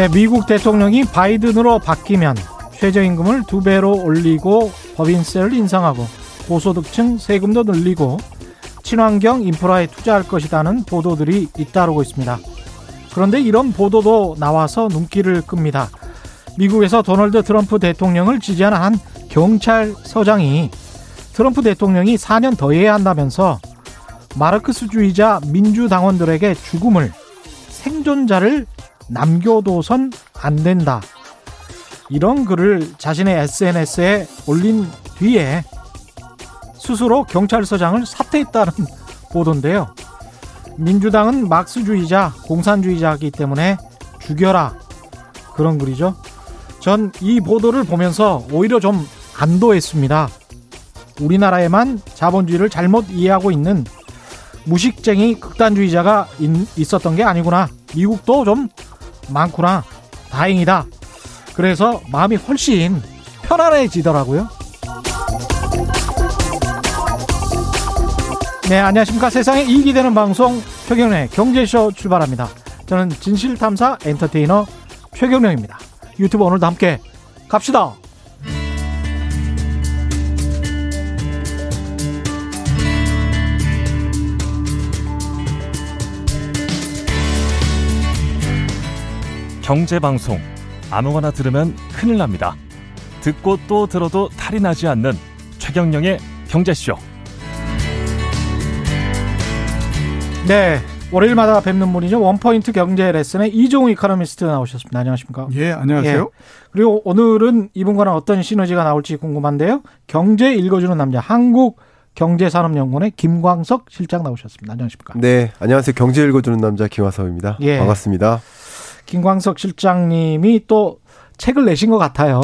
네, 미국 대통령이 바이든으로 바뀌면 최저임금을 두 배로 올리고 법인세를 인상하고 고소득층 세금도 늘리고 친환경 인프라에 투자할 것이라는 보도들이 잇따르고 있습니다. 그런데 이런 보도도 나와서 눈길을 끕니다. 미국에서 도널드 트럼프 대통령을 지지하는 한 경찰서장이 트럼프 대통령이 4년 더 해야 한다면서 마르크스주의자 민주당원들에게 죽음을 생존자를 남겨둬선 안 된다. 이런 글을 자신의 SNS에 올린 뒤에 스스로 경찰서장을 사퇴했다는 보도인데요. 민주당은 막스주의자, 공산주의자이기 때문에 죽여라. 그런 글이죠. 전 이 보도를 보면서 오히려 좀 안도했습니다. 우리나라에만 자본주의를 잘못 이해하고 있는 무식쟁이 극단주의자가 있었던 게 아니구나. 미국도 좀 많구나. 다행이다. 그래서 마음이 훨씬 편안해지더라고요. 네, 안녕하십니까. 세상에 이익이 되는 방송 최경련의 경제쇼 출발합니다. 저는 진실탐사 엔터테이너 최경련입니다. 유튜브 오늘도 함께 갑시다. 경제방송 아무거나 들으면 큰일 납니다. 듣고 또 들어도 탈이 나지 않는 최경영의 경제쇼. 네. 월요일마다 뵙는 분이죠. 원포인트 경제 레슨의 이종우 이카노미스트 나오셨습니다. 안녕하십니까? 예, 안녕하세요. 예. 그리고 오늘은 이분과는 어떤 시너지가 나올지 궁금한데요. 경제 읽어주는 남자 한국 경제산업연구원의 김광석 실장 나오셨습니다. 안녕하십니까? 네, 안녕하세요. 경제 읽어주는 남자 김화석입니다. 예. 반갑습니다. 김광석 실장님이 또 책을 내신 것 같아요.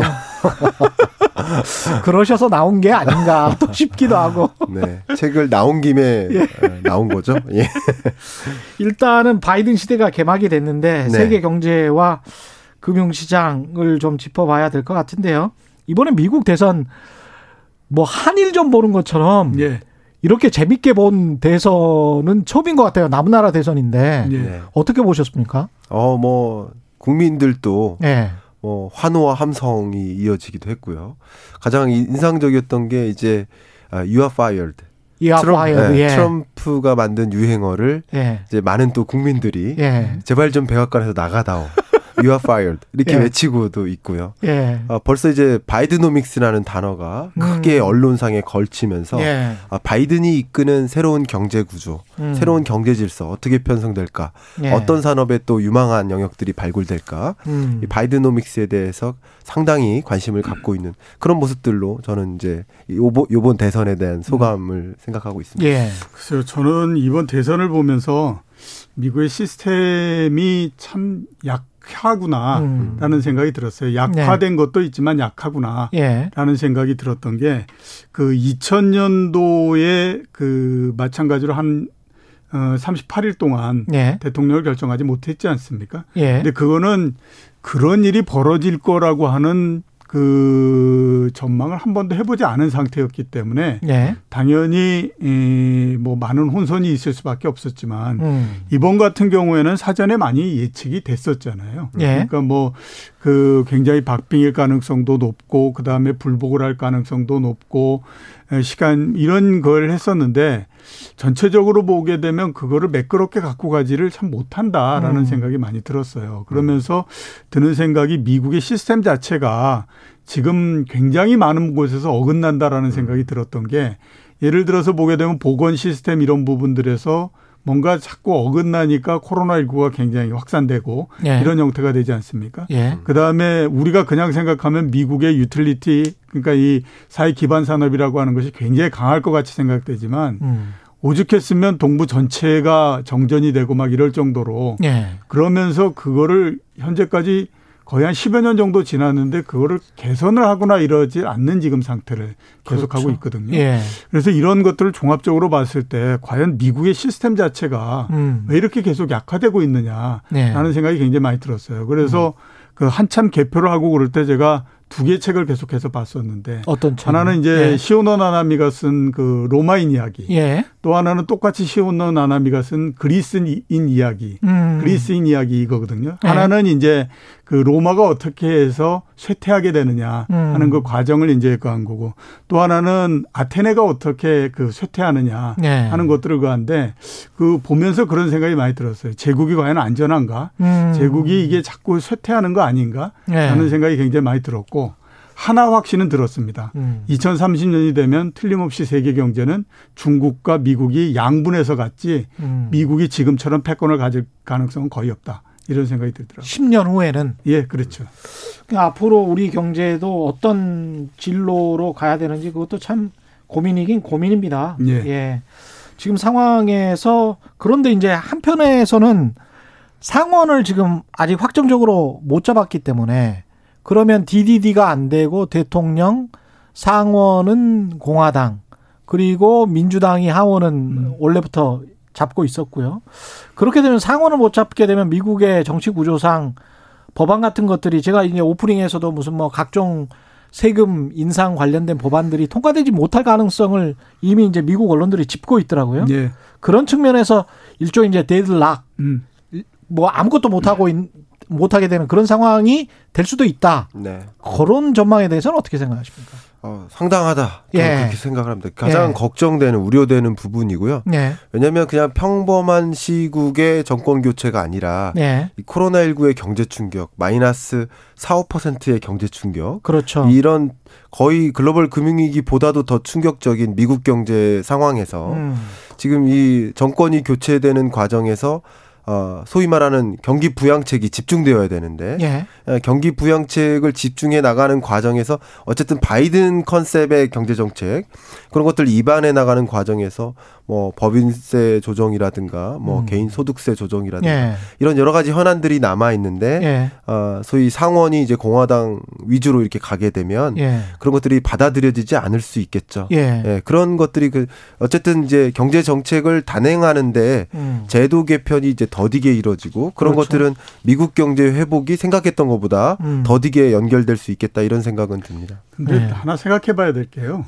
그러셔서 나온 게 아닌가 또 싶기도 하고. 네. 책을 나온 김에 예. 어, 나온 거죠. 예. 일단은 바이든 시대가 개막이 됐는데 네. 세계 경제와 금융시장을 좀 짚어봐야 될 것 같은데요. 이번에 미국 대선 뭐 한일전 보는 것처럼 예. 이렇게 재밌게 본 대선은 처음인 것 같아요. 남의 나라 대선인데 예. 어떻게 보셨습니까? 어 뭐 국민들도 예. 뭐 환호와 함성이 이어지기도 했고요. 가장 인상적이었던 게 이제 아, You are fired. You are 트럼, fired. 네, 예. 트럼프가 만든 유행어를 예. 이제 많은 또 국민들이 예. 제발 좀 백악관에서 나가다오. You are fired 이렇게 예. 외치고도 있고요. 예. 어, 벌써 이제 바이드노믹스라는 단어가 크게 음. 언론상에 걸치면서 예. 아, 바이든이 이끄는 새로운 경제 구조, 음. 새로운 경제 질서 어떻게 편성될까, 예. 어떤 산업에 또 유망한 영역들이 발굴될까, 음. 이 바이드노믹스에 대해서 상당히 관심을 갖고 있는 그런 모습들로 저는 이제 요번, 요번 대선에 대한 소감을 생각하고 있습니다. 예. 글쎄요, 저는 이번 대선을 보면서 미국의 시스템이 참 약, 약하구나라는 음. 생각이 들었어요. 약화된 네. 것도 있지만 약하구나라는 예. 생각이 들었던 게 그 2000년도에 그 마찬가지로 한 어, 38일 동안 예. 대통령을 결정하지 못했지 않습니까? 예. 근데 그거는 그런 일이 벌어질 거라고 하는 그 전망을 한 번도 해보지 않은 상태였기 때문에 예. 당연히 이뭐 많은 혼선이 있을 수밖에 없었지만 음. 이번 같은 경우에는 사전에 많이 예측이 됐었잖아요. 예. 그러니까 뭐 그 굉장히 박빙일 가능성도 높고 그 다음에 불복을 할 가능성도 높고 시간 이런 걸 했었는데 전체적으로 보게 되면 그거를 매끄럽게 갖고 가지를 참 못한다라는 음. 생각이 많이 들었어요. 그러면서 드는 생각이 미국의 시스템 자체가 지금 굉장히 많은 곳에서 어긋난다라는 생각이 들었던 게 예를 들어서 보게 되면 보건 시스템 이런 부분들에서 뭔가 자꾸 어긋나니까 코로나19가 굉장히 확산되고 예. 이런 형태가 되지 않습니까? 예. 그 다음에 우리가 그냥 생각하면 미국의 유틸리티 그러니까 이 사회 기반 산업이라고 하는 것이 굉장히 강할 것 같이 생각되지만 음. 오죽했으면 동부 전체가 정전이 되고 막 이럴 정도로 예. 그러면서 그거를 현재까지 거의 한 10여 년 정도 지났는데 그거를 개선을 하거나 이러지 않는 지금 상태를 계속하고 그렇죠. 있거든요. 예. 그래서 이런 것들을 종합적으로 봤을 때 과연 미국의 시스템 자체가 음. 왜 이렇게 계속 약화되고 있느냐라는 예. 생각이 굉장히 많이 들었어요. 그래서 음. 그 한참 개표를 하고 그럴 때 제가 두 개 책을 계속해서 봤었는데 어떤 하나는 이제 예. 시오노 나나미가 쓴 그 로마인 이야기 예. 또 하나는 똑같이 시온노 나나미가 쓴 그리스인 이야기, 음. 그리스인 이야기 이거거든요. 네. 하나는 이제 그 로마가 어떻게 해서 쇠퇴하게 되느냐 하는 음. 그 과정을 이제 그한 거고 또 하나는 아테네가 어떻게 그 쇠퇴하느냐 네. 하는 것들을 그한데 그 보면서 그런 생각이 많이 들었어요. 제국이 과연 안전한가? 음. 제국이 이게 자꾸 쇠퇴하는 거 아닌가? 네. 하는 생각이 굉장히 많이 들었고 하나 확신은 들었습니다. 음. 2030년이 되면 틀림없이 세계 경제는 중국과 미국이 양분해서 갔지 음. 미국이 지금처럼 패권을 가질 가능성은 거의 없다. 이런 생각이 들더라고요. 10년 후에는 예, 그렇죠. 그러니까 앞으로 우리 경제도 어떤 진로로 가야 되는지 그것도 참 고민이긴 고민입니다. 예. 예. 지금 상황에서 그런데 이제 한편에서는 상원을 지금 아직 확정적으로 못 잡았기 때문에 그러면 DDD가 안 되고 대통령 상원은 공화당 그리고 민주당이 하원은 음. 원래부터 잡고 있었고요. 그렇게 되면 상원을 못 잡게 되면 미국의 정치 구조상 법안 같은 것들이 제가 이제 오프닝에서도 무슨 뭐 각종 세금 인상 관련된 법안들이 통과되지 못할 가능성을 이미 이제 미국 언론들이 짚고 있더라고요. 예. 그런 측면에서 일종의 이제 deadlock, 음. 뭐 아무것도 못 하고 못하게 되는 그런 상황이 될 수도 있다. 네. 그런 전망에 대해서는 어떻게 생각하십니까? 어, 상당하다. 예. 그렇게 생각을 합니다. 가장 예. 걱정되는 우려되는 부분이고요. 예. 왜냐하면 그냥 평범한 시국의 정권 교체가 아니라 예. 이 코로나19의 경제 충격, 마이너스 4, 5%의 경제 충격. 그렇죠. 이런 거의 글로벌 금융위기보다도 더 충격적인 미국 경제 상황에서 음. 지금 이 정권이 교체되는 과정에서 어, 소위 말하는 경기 부양책이 집중되어야 되는데 예. 어, 경기 부양책을 집중해 나가는 과정에서 어쨌든 바이든 컨셉의 경제 정책 그런 것들 입안해 나가는 과정에서 뭐 법인세 조정이라든가 뭐 음. 개인 소득세 조정이라든가 예. 이런 여러 가지 현안들이 남아 있는데 예. 어 소위 상원이 이제 공화당 위주로 이렇게 가게 되면 예. 그런 것들이 받아들여지지 않을 수 있겠죠. 예. 예. 그런 것들이 그 어쨌든 이제 경제 정책을 단행하는데 음. 제도 개편이 이제 더디게 이루어지고 그런 그렇죠. 것들은 미국 경제 회복이 생각했던 것보다 음. 더디게 연결될 수 있겠다 이런 생각은 듭니다. 근데 네. 하나 생각해 봐야 될 게요.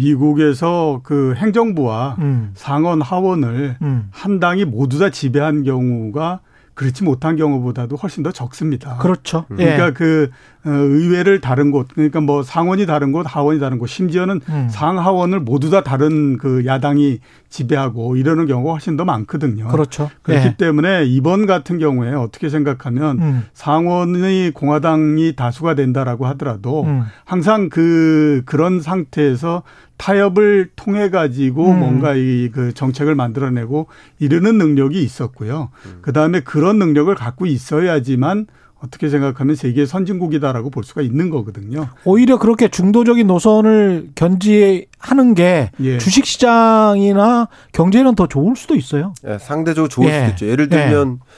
예. 미국에서 그 행정부와 음. 상원 하원을 음. 한 당이 모두 다 지배한 경우가 그렇지 못한 경우보다도 훨씬 더 적습니다. 그렇죠. 음. 그러니까 예. 그 어, 의회를 다른 곳, 그러니까 뭐 상원이 다른 곳, 하원이 다른 곳, 심지어는 음. 상하원을 모두 다 다른 그 야당이 지배하고 이러는 경우가 훨씬 더 많거든요. 그렇죠. 그렇기 예. 때문에 이번 같은 경우에 어떻게 생각하면 음. 상원의 공화당이 다수가 된다라고 하더라도 음. 항상 그 그런 상태에서 타협을 통해 가지고 음. 뭔가 이 그 정책을 만들어내고 이르는 능력이 있었고요. 음. 그 다음에 그런 능력을 갖고 있어야지만 어떻게 생각하면 세계 선진국이다라고 볼 수가 있는 거거든요. 오히려 그렇게 중도적인 노선을 견지하는 게 예. 주식 시장이나 경제는 더 좋을 수도 있어요. 예, 상대적으로 좋을 예. 수도 있죠. 예를 들면 예.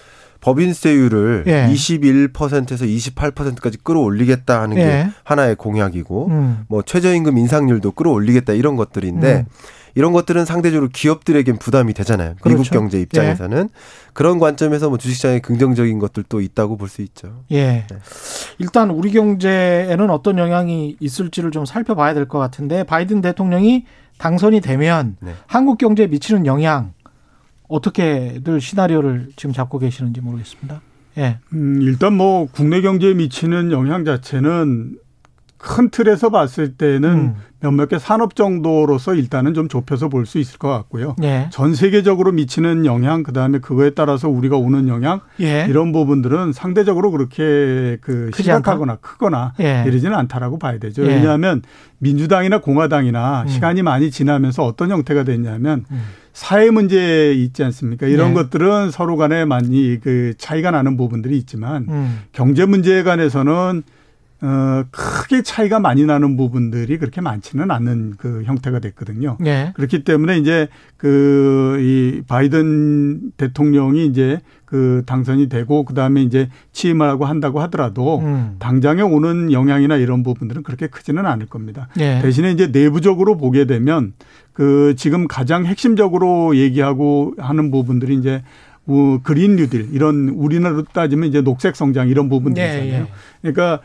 법인세율을 예. 21%에서 28%까지 끌어올리겠다 하는 게 예. 하나의 공약이고 음. 뭐 최저임금 인상률도 끌어올리겠다 이런 것들인데 음. 이런 것들은 상대적으로 기업들에겐 부담이 되잖아요. 그렇죠. 미국 경제 입장에서는 예. 그런 관점에서 뭐 주식시장에 긍정적인 것들도 있다고 볼 수 있죠. 예. 네. 일단 우리 경제에는 어떤 영향이 있을지를 좀 살펴봐야 될 것 같은데 바이든 대통령이 당선이 되면 네. 한국 경제에 미치는 영향 어떻게들 시나리오를 지금 잡고 계시는지 모르겠습니다. 예. 음, 일단 뭐 국내 경제에 미치는 영향 자체는 큰 틀에서 봤을 때는 음. 몇몇 개 산업 정도로서 일단은 좀 좁혀서 볼 수 있을 것 같고요. 예. 전 세계적으로 미치는 영향, 그 다음에 그거에 따라서 우리가 오는 영향 예. 이런 부분들은 상대적으로 그렇게 그 심각하거나 크거나 예. 이러지는 않다라고 봐야 되죠. 예. 왜냐하면 민주당이나 공화당이나 음. 시간이 많이 지나면서 어떤 형태가 됐냐면 음. 사회 문제 있지 않습니까? 이런 네. 것들은 서로 간에 많이 그 차이가 나는 부분들이 있지만 음. 경제 문제에 관해서는 어, 크게 차이가 많이 나는 부분들이 그렇게 많지는 않는 그 형태가 됐거든요. 네. 그렇기 때문에 이제 그, 이 바이든 대통령이 이제 그 당선이 되고 그 다음에 이제 취임을 하고 한다고 하더라도 음. 당장에 오는 영향이나 이런 부분들은 그렇게 크지는 않을 겁니다. 네. 대신에 이제 내부적으로 보게 되면 그 지금 가장 핵심적으로 얘기하고 하는 부분들이 이제 어, 그린 뉴딜 이런 우리나라로 따지면 이제 녹색 성장 이런 부분들이잖아요. 네, 네. 그러니까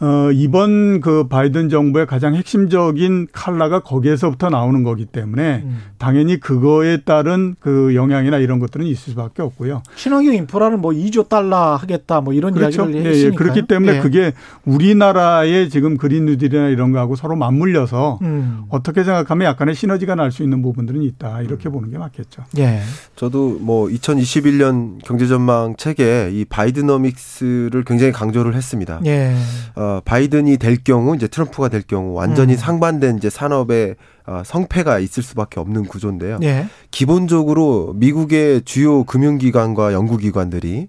어, 이번 그 바이든 정부의 가장 핵심적인 칼라가 거기에서부터 나오는 거기 때문에 음. 당연히 그거에 따른 그 영향이나 이런 것들은 있을 수밖에 없고요. 친환경 인프라를 뭐 2조 달러 하겠다 뭐 이런 그렇죠. 이야기를 예, 했으니까 예, 그렇기 때문에 예. 그게 우리나라의 지금 그린 뉴딜이나 이런 거하고 서로 맞물려서 음. 어떻게 생각하면 약간의 시너지가 날 수 있는 부분들은 있다 이렇게 음. 보는 게 맞겠죠. 예. 저도 뭐 2021년 경제 전망 책에 이 바이드노믹스를 굉장히 강조를 했습니다. 예. 어, 바이든이 될 경우 이제 트럼프가 될 경우 완전히 음. 상반된 이제 산업의 어, 성패가 있을 수밖에 없는 구조인데요. 예. 기본적으로 미국의 주요 금융기관과 연구기관들이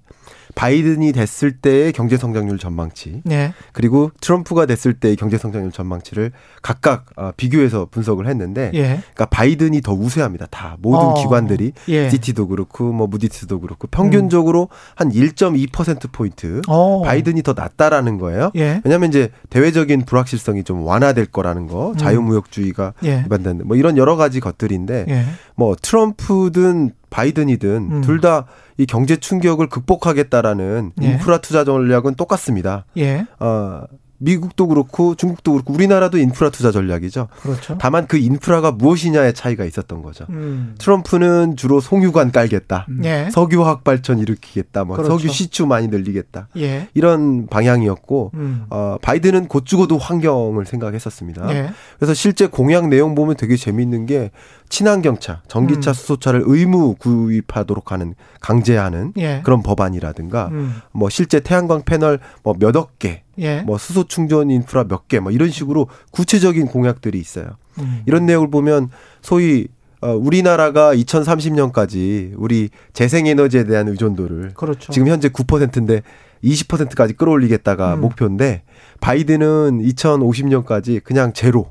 바이든이 됐을 때의 경제 성장률 전망치 네. 그리고 트럼프가 됐을 때의 경제 성장률 전망치를 각각 어, 비교해서 분석을 했는데 예. 그러니까 바이든이 더 우세합니다. 다 모든 어. 기관들이 예. 시티도 그렇고 뭐 무디스도 그렇고 평균적으로 음. 한 1.2% 포인트 어. 바이든이 더 낫다라는 거예요. 예. 왜냐하면 이제 대외적인 불확실성이 좀 완화될 거라는 거, 음. 자유무역주의가 예. 위반되는 뭐 이런 여러 가지 것들인데 예. 뭐 트럼프든 바이든이든 음. 둘다 이 경제 충격을 극복하겠다라는 예. 인프라 투자 전략은 똑같습니다. 예. 어, 미국도 그렇고 중국도 그렇고 우리나라도 인프라 투자 전략이죠. 그렇죠. 다만 그 인프라가 무엇이냐의 차이가 있었던 거죠. 음. 트럼프는 주로 송유관 깔겠다. 음. 예. 석유 화학 발전 일으키겠다. 뭐 그렇죠. 석유 시추 많이 늘리겠다. 예. 이런 방향이었고 음. 어, 바이든은 곧 죽어도 환경을 생각했었습니다. 예. 그래서 실제 공약 내용 보면 되게 재미있는 게 친환경차, 전기차, 음. 수소차를 의무 구입하도록 하는 강제하는 예. 그런 법안이라든가 음. 뭐 실제 태양광 패널 뭐 몇억 개, 예. 뭐 수소 충전 인프라 몇 개, 뭐 이런 식으로 구체적인 공약들이 있어요. 음. 이런 내용을 보면 소위 어, 우리나라가 2030년까지 우리 재생에너지에 대한 의존도를 그렇죠. 지금 현재 9%인데 20%까지 끌어올리겠다가 음. 목표인데 바이든은 2050년까지 그냥 제로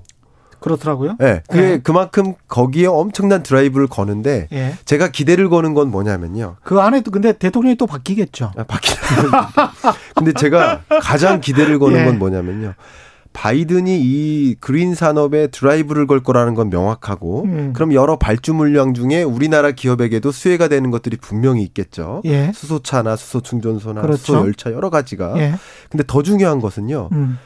그렇더라고요. 네. 그게 네. 그만큼 거기에 엄청난 드라이브를 거는데 예. 제가 기대를 거는 건 뭐냐면요. 그 안에 또 근데 대통령이 또 바뀌겠죠. 아, 바뀌 근데 제가 가장 기대를 거는 예. 건 뭐냐면요. 바이든이 이 그린 산업에 드라이브를 걸 거라는 건 명확하고 음. 그럼 여러 발주 물량 중에 우리나라 기업에게도 수혜가 되는 것들이 분명히 있겠죠. 예. 수소차나 수소 충전소나 그렇죠. 수소 열차 여러 가지가. 예. 근데 더 중요한 것은요. 음.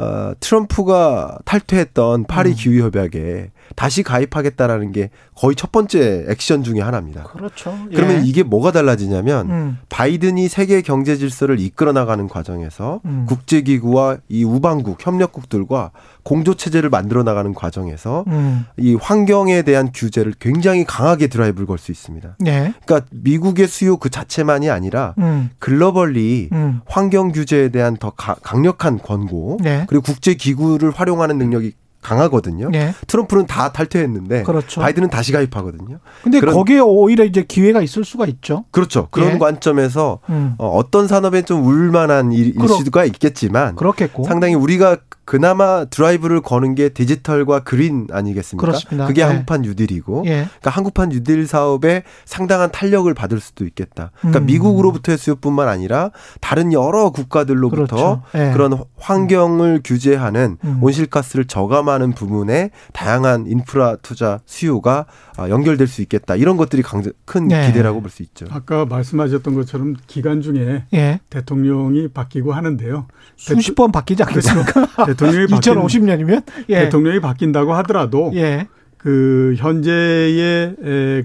어, 트럼프가 탈퇴했던 파리 음. 기후 협약에 다시 가입하겠다라는 게 거의 첫 번째 액션 중의 하나입니다. 그렇죠. 예. 그러면 이게 뭐가 달라지냐면 음. 바이든이 세계 경제 질서를 이끌어 나가는 과정에서 음. 국제 기구와 이 우방국 협력국들과 공조 체제를 만들어 나가는 과정에서 음. 이 환경에 대한 규제를 굉장히 강하게 드라이브를 걸 수 있습니다. 예. 그러니까 미국의 수요 그 자체만이 아니라 음. 글로벌리 음. 환경 규제에 대한 더 가, 강력한 권고 예. 그리고 국제 기구를 활용하는 능력이 강하거든요. 네. 트럼프는 다 탈퇴했는데 그렇죠. 바이든은 다시 가입하거든요. 근데 거기에 오히려 이제 기회가 있을 수가 있죠. 그렇죠. 그런 예. 관점에서 음. 어, 떤 산업에 좀 울만한 일, 수가 있겠지만 그렇겠고. 상당히 우리가 그나마 드라이브를 거는 게 디지털과 그린 아니겠습니까? 그렇습니다. 그게 네. 한국판 뉴딜이고, 예. 그러니까 한국판 뉴딜 사업에 상당한 탄력을 받을 수도 있겠다. 그러니까 음. 미국으로부터의 수요뿐만 아니라 다른 여러 국가들로부터 그렇죠. 예. 그런 환경을 규제하는 음. 온실가스를 저감하는 부분에 다양한 인프라 투자 수요가 아, 연결될 수 있겠다. 이런 것들이 큰 네. 기대라고 볼 수 있죠. 아까 말씀하셨던 것처럼 기간 중에 예. 대통령이 바뀌고 하는데요. 수십 번 바뀌지 않겠습니까? 대통령이 2050년이면 예. 대통령이 바뀐다고 하더라도 예. 그 현재의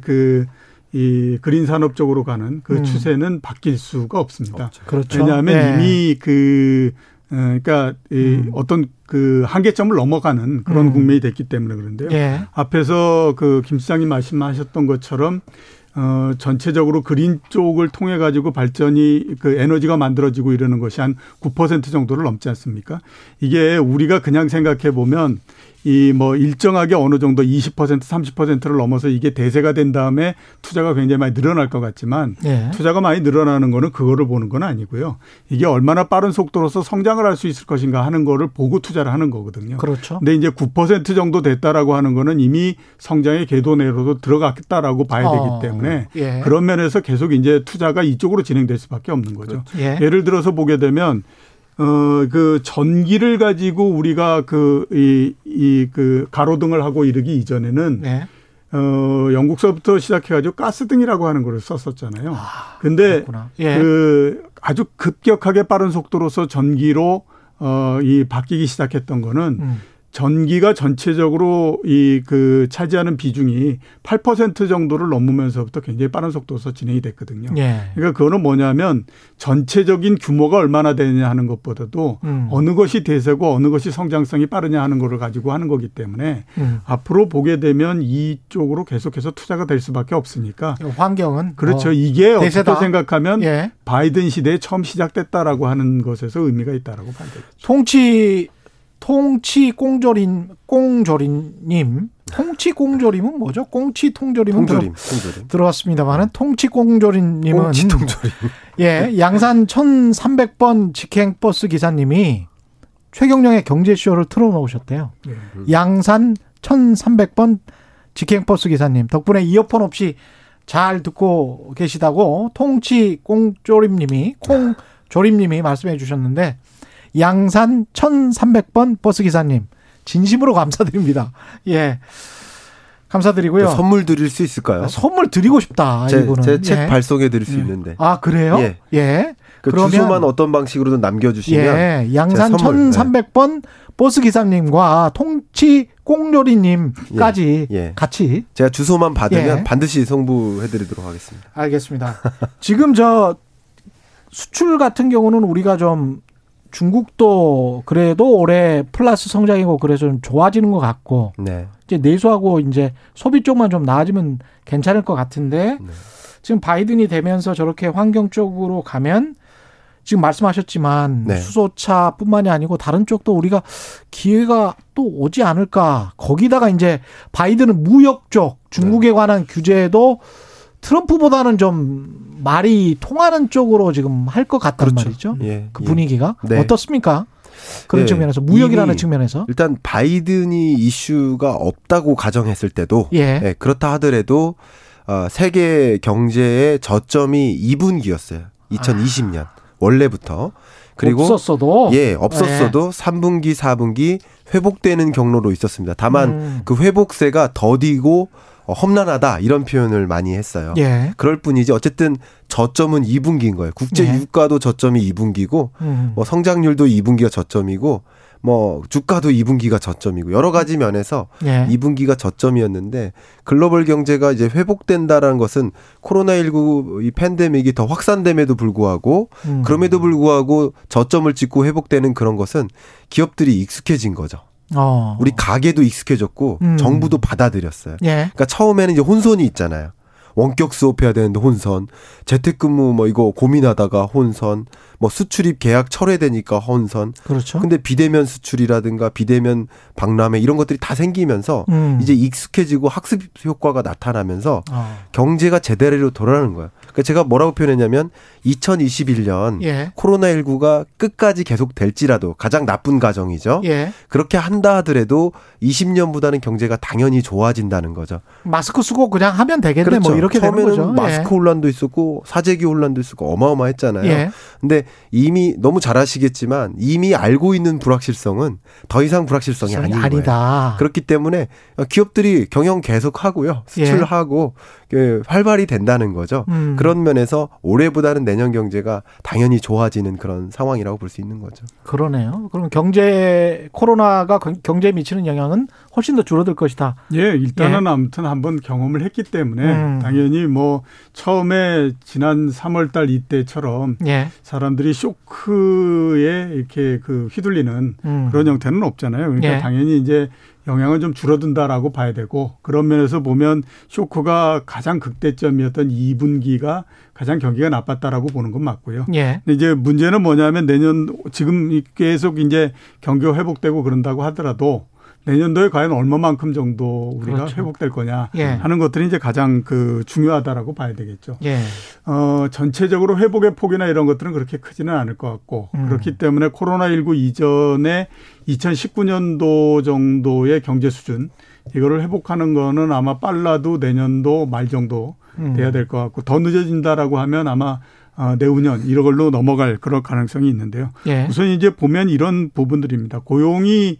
그 이 그린 산업 쪽으로 가는 그 음. 추세는 바뀔 수가 없습니다. 그렇죠. 왜냐하면 예. 이미 그 어, 그러니까 이 음. 어떤 그 한계점을 넘어가는 그런 음. 국면이 됐기 때문에 그런데요. 예. 앞에서 그김 수장님 말씀하셨던 것처럼 어, 전체적으로 그린 쪽을 통해 가지고 발전이 그 에너지가 만들어지고 이러는 것이 한 9% 정도를 넘지 않습니까? 이게 우리가 그냥 생각해 보면 이 뭐 일정하게 어느 정도 20% 30%를 넘어서 이게 대세가 된 다음에 투자가 굉장히 많이 늘어날 것 같지만 네. 투자가 많이 늘어나는 거는 그거를 보는 건 아니고요. 이게 얼마나 빠른 속도로서 성장을 할 수 있을 것인가 하는 거를 보고 투자를 하는 거거든요. 그렇죠. 근데 이제 9% 정도 됐다라고 하는 거는 이미 성장의 궤도 내로도 들어갔다라고 봐야 되기 어. 때문에 예. 그런 면에서 계속 이제 투자가 이쪽으로 진행될 수밖에 없는 거죠. 그렇죠. 예. 예를 들어서 보게 되면 어, 그 전기를 가지고 우리가 그, 이, 이, 그 가로등을 하고 이르기 이전에는 네. 어, 영국서부터 시작해가지고 가스등이라고 하는 걸 썼었잖아요. 아, 근데 예. 그 아주 급격하게 빠른 속도로서 전기로 어, 이 바뀌기 시작했던 거는 음. 전기가 전체적으로 이 그 차지하는 비중이 8% 정도를 넘으면서부터 굉장히 빠른 속도에서 진행이 됐거든요. 예. 그러니까 그거는 뭐냐면 전체적인 규모가 얼마나 되느냐 하는 것보다도 음. 어느 것이 대세고 어느 것이 성장성이 빠르냐 하는 거를 가지고 하는 거기 때문에 음. 앞으로 보게 되면 이쪽으로 계속해서 투자가 될 수밖에 없으니까 환경은 그렇죠. 어, 이게 대세다. 어떻게 생각하면 예. 바이든 시대에 처음 시작됐다라고 하는 것에서 의미가 있다라고 봐야 되겠죠. 통치 통치 꽁조린 꽁조린님 통치 꽁조림은 뭐죠? 꽁치 통조림은 통조림, 들어, 통조림. 들어왔습니다만은 통치 꽁조림님은 꽁치 통조림. 예, 양산 1,300번 직행 버스 기사님이 최경령의 경제쇼를 틀어놓으셨대요. 네. 양산 1,300번 직행 버스 기사님 덕분에 이어폰 없이 잘 듣고 계시다고 통치 꽁조림님이 콩조림님이 말씀해 주셨는데 양산 1300번 버스 기사님, 진심으로 감사드립니다. 예. 감사드리고요. 선물 드릴 수 있을까요? 아, 선물 드리고 싶다. 제책 예. 발송해 드릴 수 예. 있는데. 아, 그래요? 예. 예. 그 그러면 주소만 어떤 방식으로든 남겨주시면. 예. 양산 1300번 버스 기사님과 통치 꽁요리님까지 예. 예. 같이. 제가 주소만 받으면 예. 반드시 송부해 드리도록 하겠습니다. 알겠습니다. 지금 저 수출 같은 경우는 우리가 좀 중국도 그래도 올해 플러스 성장이고 그래서 좀 좋아지는 것 같고 네. 이제 내수하고 이제 소비 쪽만 좀 나아지면 괜찮을 것 같은데 네. 지금 바이든이 되면서 저렇게 환경 쪽으로 가면 지금 말씀하셨지만 네. 수소차뿐만이 아니고 다른 쪽도 우리가 기회가 또 오지 않을까 거기다가 이제 바이든은 무역 쪽 중국에 네. 관한 규제도 트럼프보다는 좀 말이 통하는 쪽으로 지금 할 것 같단 그렇죠. 말이죠. 예, 그 예. 분위기가 예. 네. 어떻습니까? 그런 네. 측면에서 무역이라는 측면에서 일단 바이든이 이슈가 없다고 가정했을 때도 예. 네, 그렇다 하더라도 어, 세계 경제의 저점이 2분기였어요. 2020년 아. 원래부터 그리고 없었어도 예 없었어도 네. 3분기 4분기 회복되는 경로로 있었습니다. 다만 음. 그 회복세가 더디고 어, 험난하다 이런 표현을 많이 했어요. 예. 그럴 뿐이지 어쨌든 저점은 2분기인 거예요. 국제 예. 유가도 저점이 2분기고 음. 뭐 성장률도 2분기가 저점이고 뭐 주가도 2분기가 저점이고 여러 가지 면에서 예. 2분기가 저점이었는데 글로벌 경제가 이제 회복된다라는 것은 코로나19 이 팬데믹이 더 확산됨에도 불구하고 음. 그럼에도 불구하고 저점을 찍고 회복되는 그런 것은 기업들이 익숙해진 거죠. 어. 우리 가게도 익숙해졌고 음. 정부도 받아들였어요. 예. 그러니까 처음에는 이제 혼선이 있잖아요. 원격 수업해야 되는데 혼선, 재택근무 뭐 이거 고민하다가 혼선, 뭐 수출입 계약 철회되니까 혼선. 그렇죠. 근데 비대면 수출이라든가 비대면 박람회 이런 것들이 다 생기면서 음. 이제 익숙해지고 학습 효과가 나타나면서 어. 경제가 제대로 돌아가는 거예요. 그러니까 제가 뭐라고 표현했냐면 2021년 예. 코로나19가 끝까지 계속 될지라도 가장 나쁜 가정이죠. 예. 그렇게 한다 하더라도 20년보다는 경제가 당연히 좋아진다는 거죠. 마스크 쓰고 그냥 하면 되겠네 뭐 그렇죠. 뭐 이렇게 처음에는 되는 거죠. 마스크 예. 혼란도 있었고 사재기 혼란도 있었고 어마어마했잖아요. 예. 근데 이미 너무 잘 아시겠지만 이미 알고 있는 불확실성은 더 이상 불확실성이 아닌 아니다. 거예요. 그렇기 때문에 기업들이 경영 계속 하고요. 수출하고 예. 활발히 된다는 거죠. 음. 그런 면에서 올해보다는 내년 경제가 당연히 좋아지는 그런 상황이라고 볼 수 있는 거죠. 그러네요. 그럼 경제 코로나가 경제에 미치는 영향은 훨씬 더 줄어들 것이다. 예, 일단은 예. 아무튼 한번 경험을 했기 때문에 음. 당연히 뭐 처음에 지난 3월 달 이때처럼 예. 사람들이 쇼크에 이렇게 그 휘둘리는 음. 그런 형태는 없잖아요. 그러니까 예. 당연히 이제 영향은 좀 줄어든다라고 봐야 되고 그런 면에서 보면 쇼크가 가장 극대점이었던 2분기가 가장 경기가 나빴다라고 보는 건 맞고요. 예. 근데 이제 문제는 뭐냐면 내년 지금 계속 이제 경기가 회복되고 그런다고 하더라도 내년도에 과연 얼마만큼 정도 우리가 그렇죠. 회복될 거냐 예. 하는 것들이 이제 가장 그 중요하다라고 봐야 되겠죠. 예. 어, 전체적으로 회복의 폭이나 이런 것들은 그렇게 크지는 않을 것 같고 음. 그렇기 때문에 코로나19 이전에 2019년도 정도의 경제 수준 이거를 회복하는 거는 아마 빨라도 내년도 말 정도 음. 돼야 될 것 같고 더 늦어진다라고 하면 아마 어, 내후년 이런 걸로 넘어갈 그런 가능성이 있는데요. 예. 우선 이제 보면 이런 부분들입니다. 고용이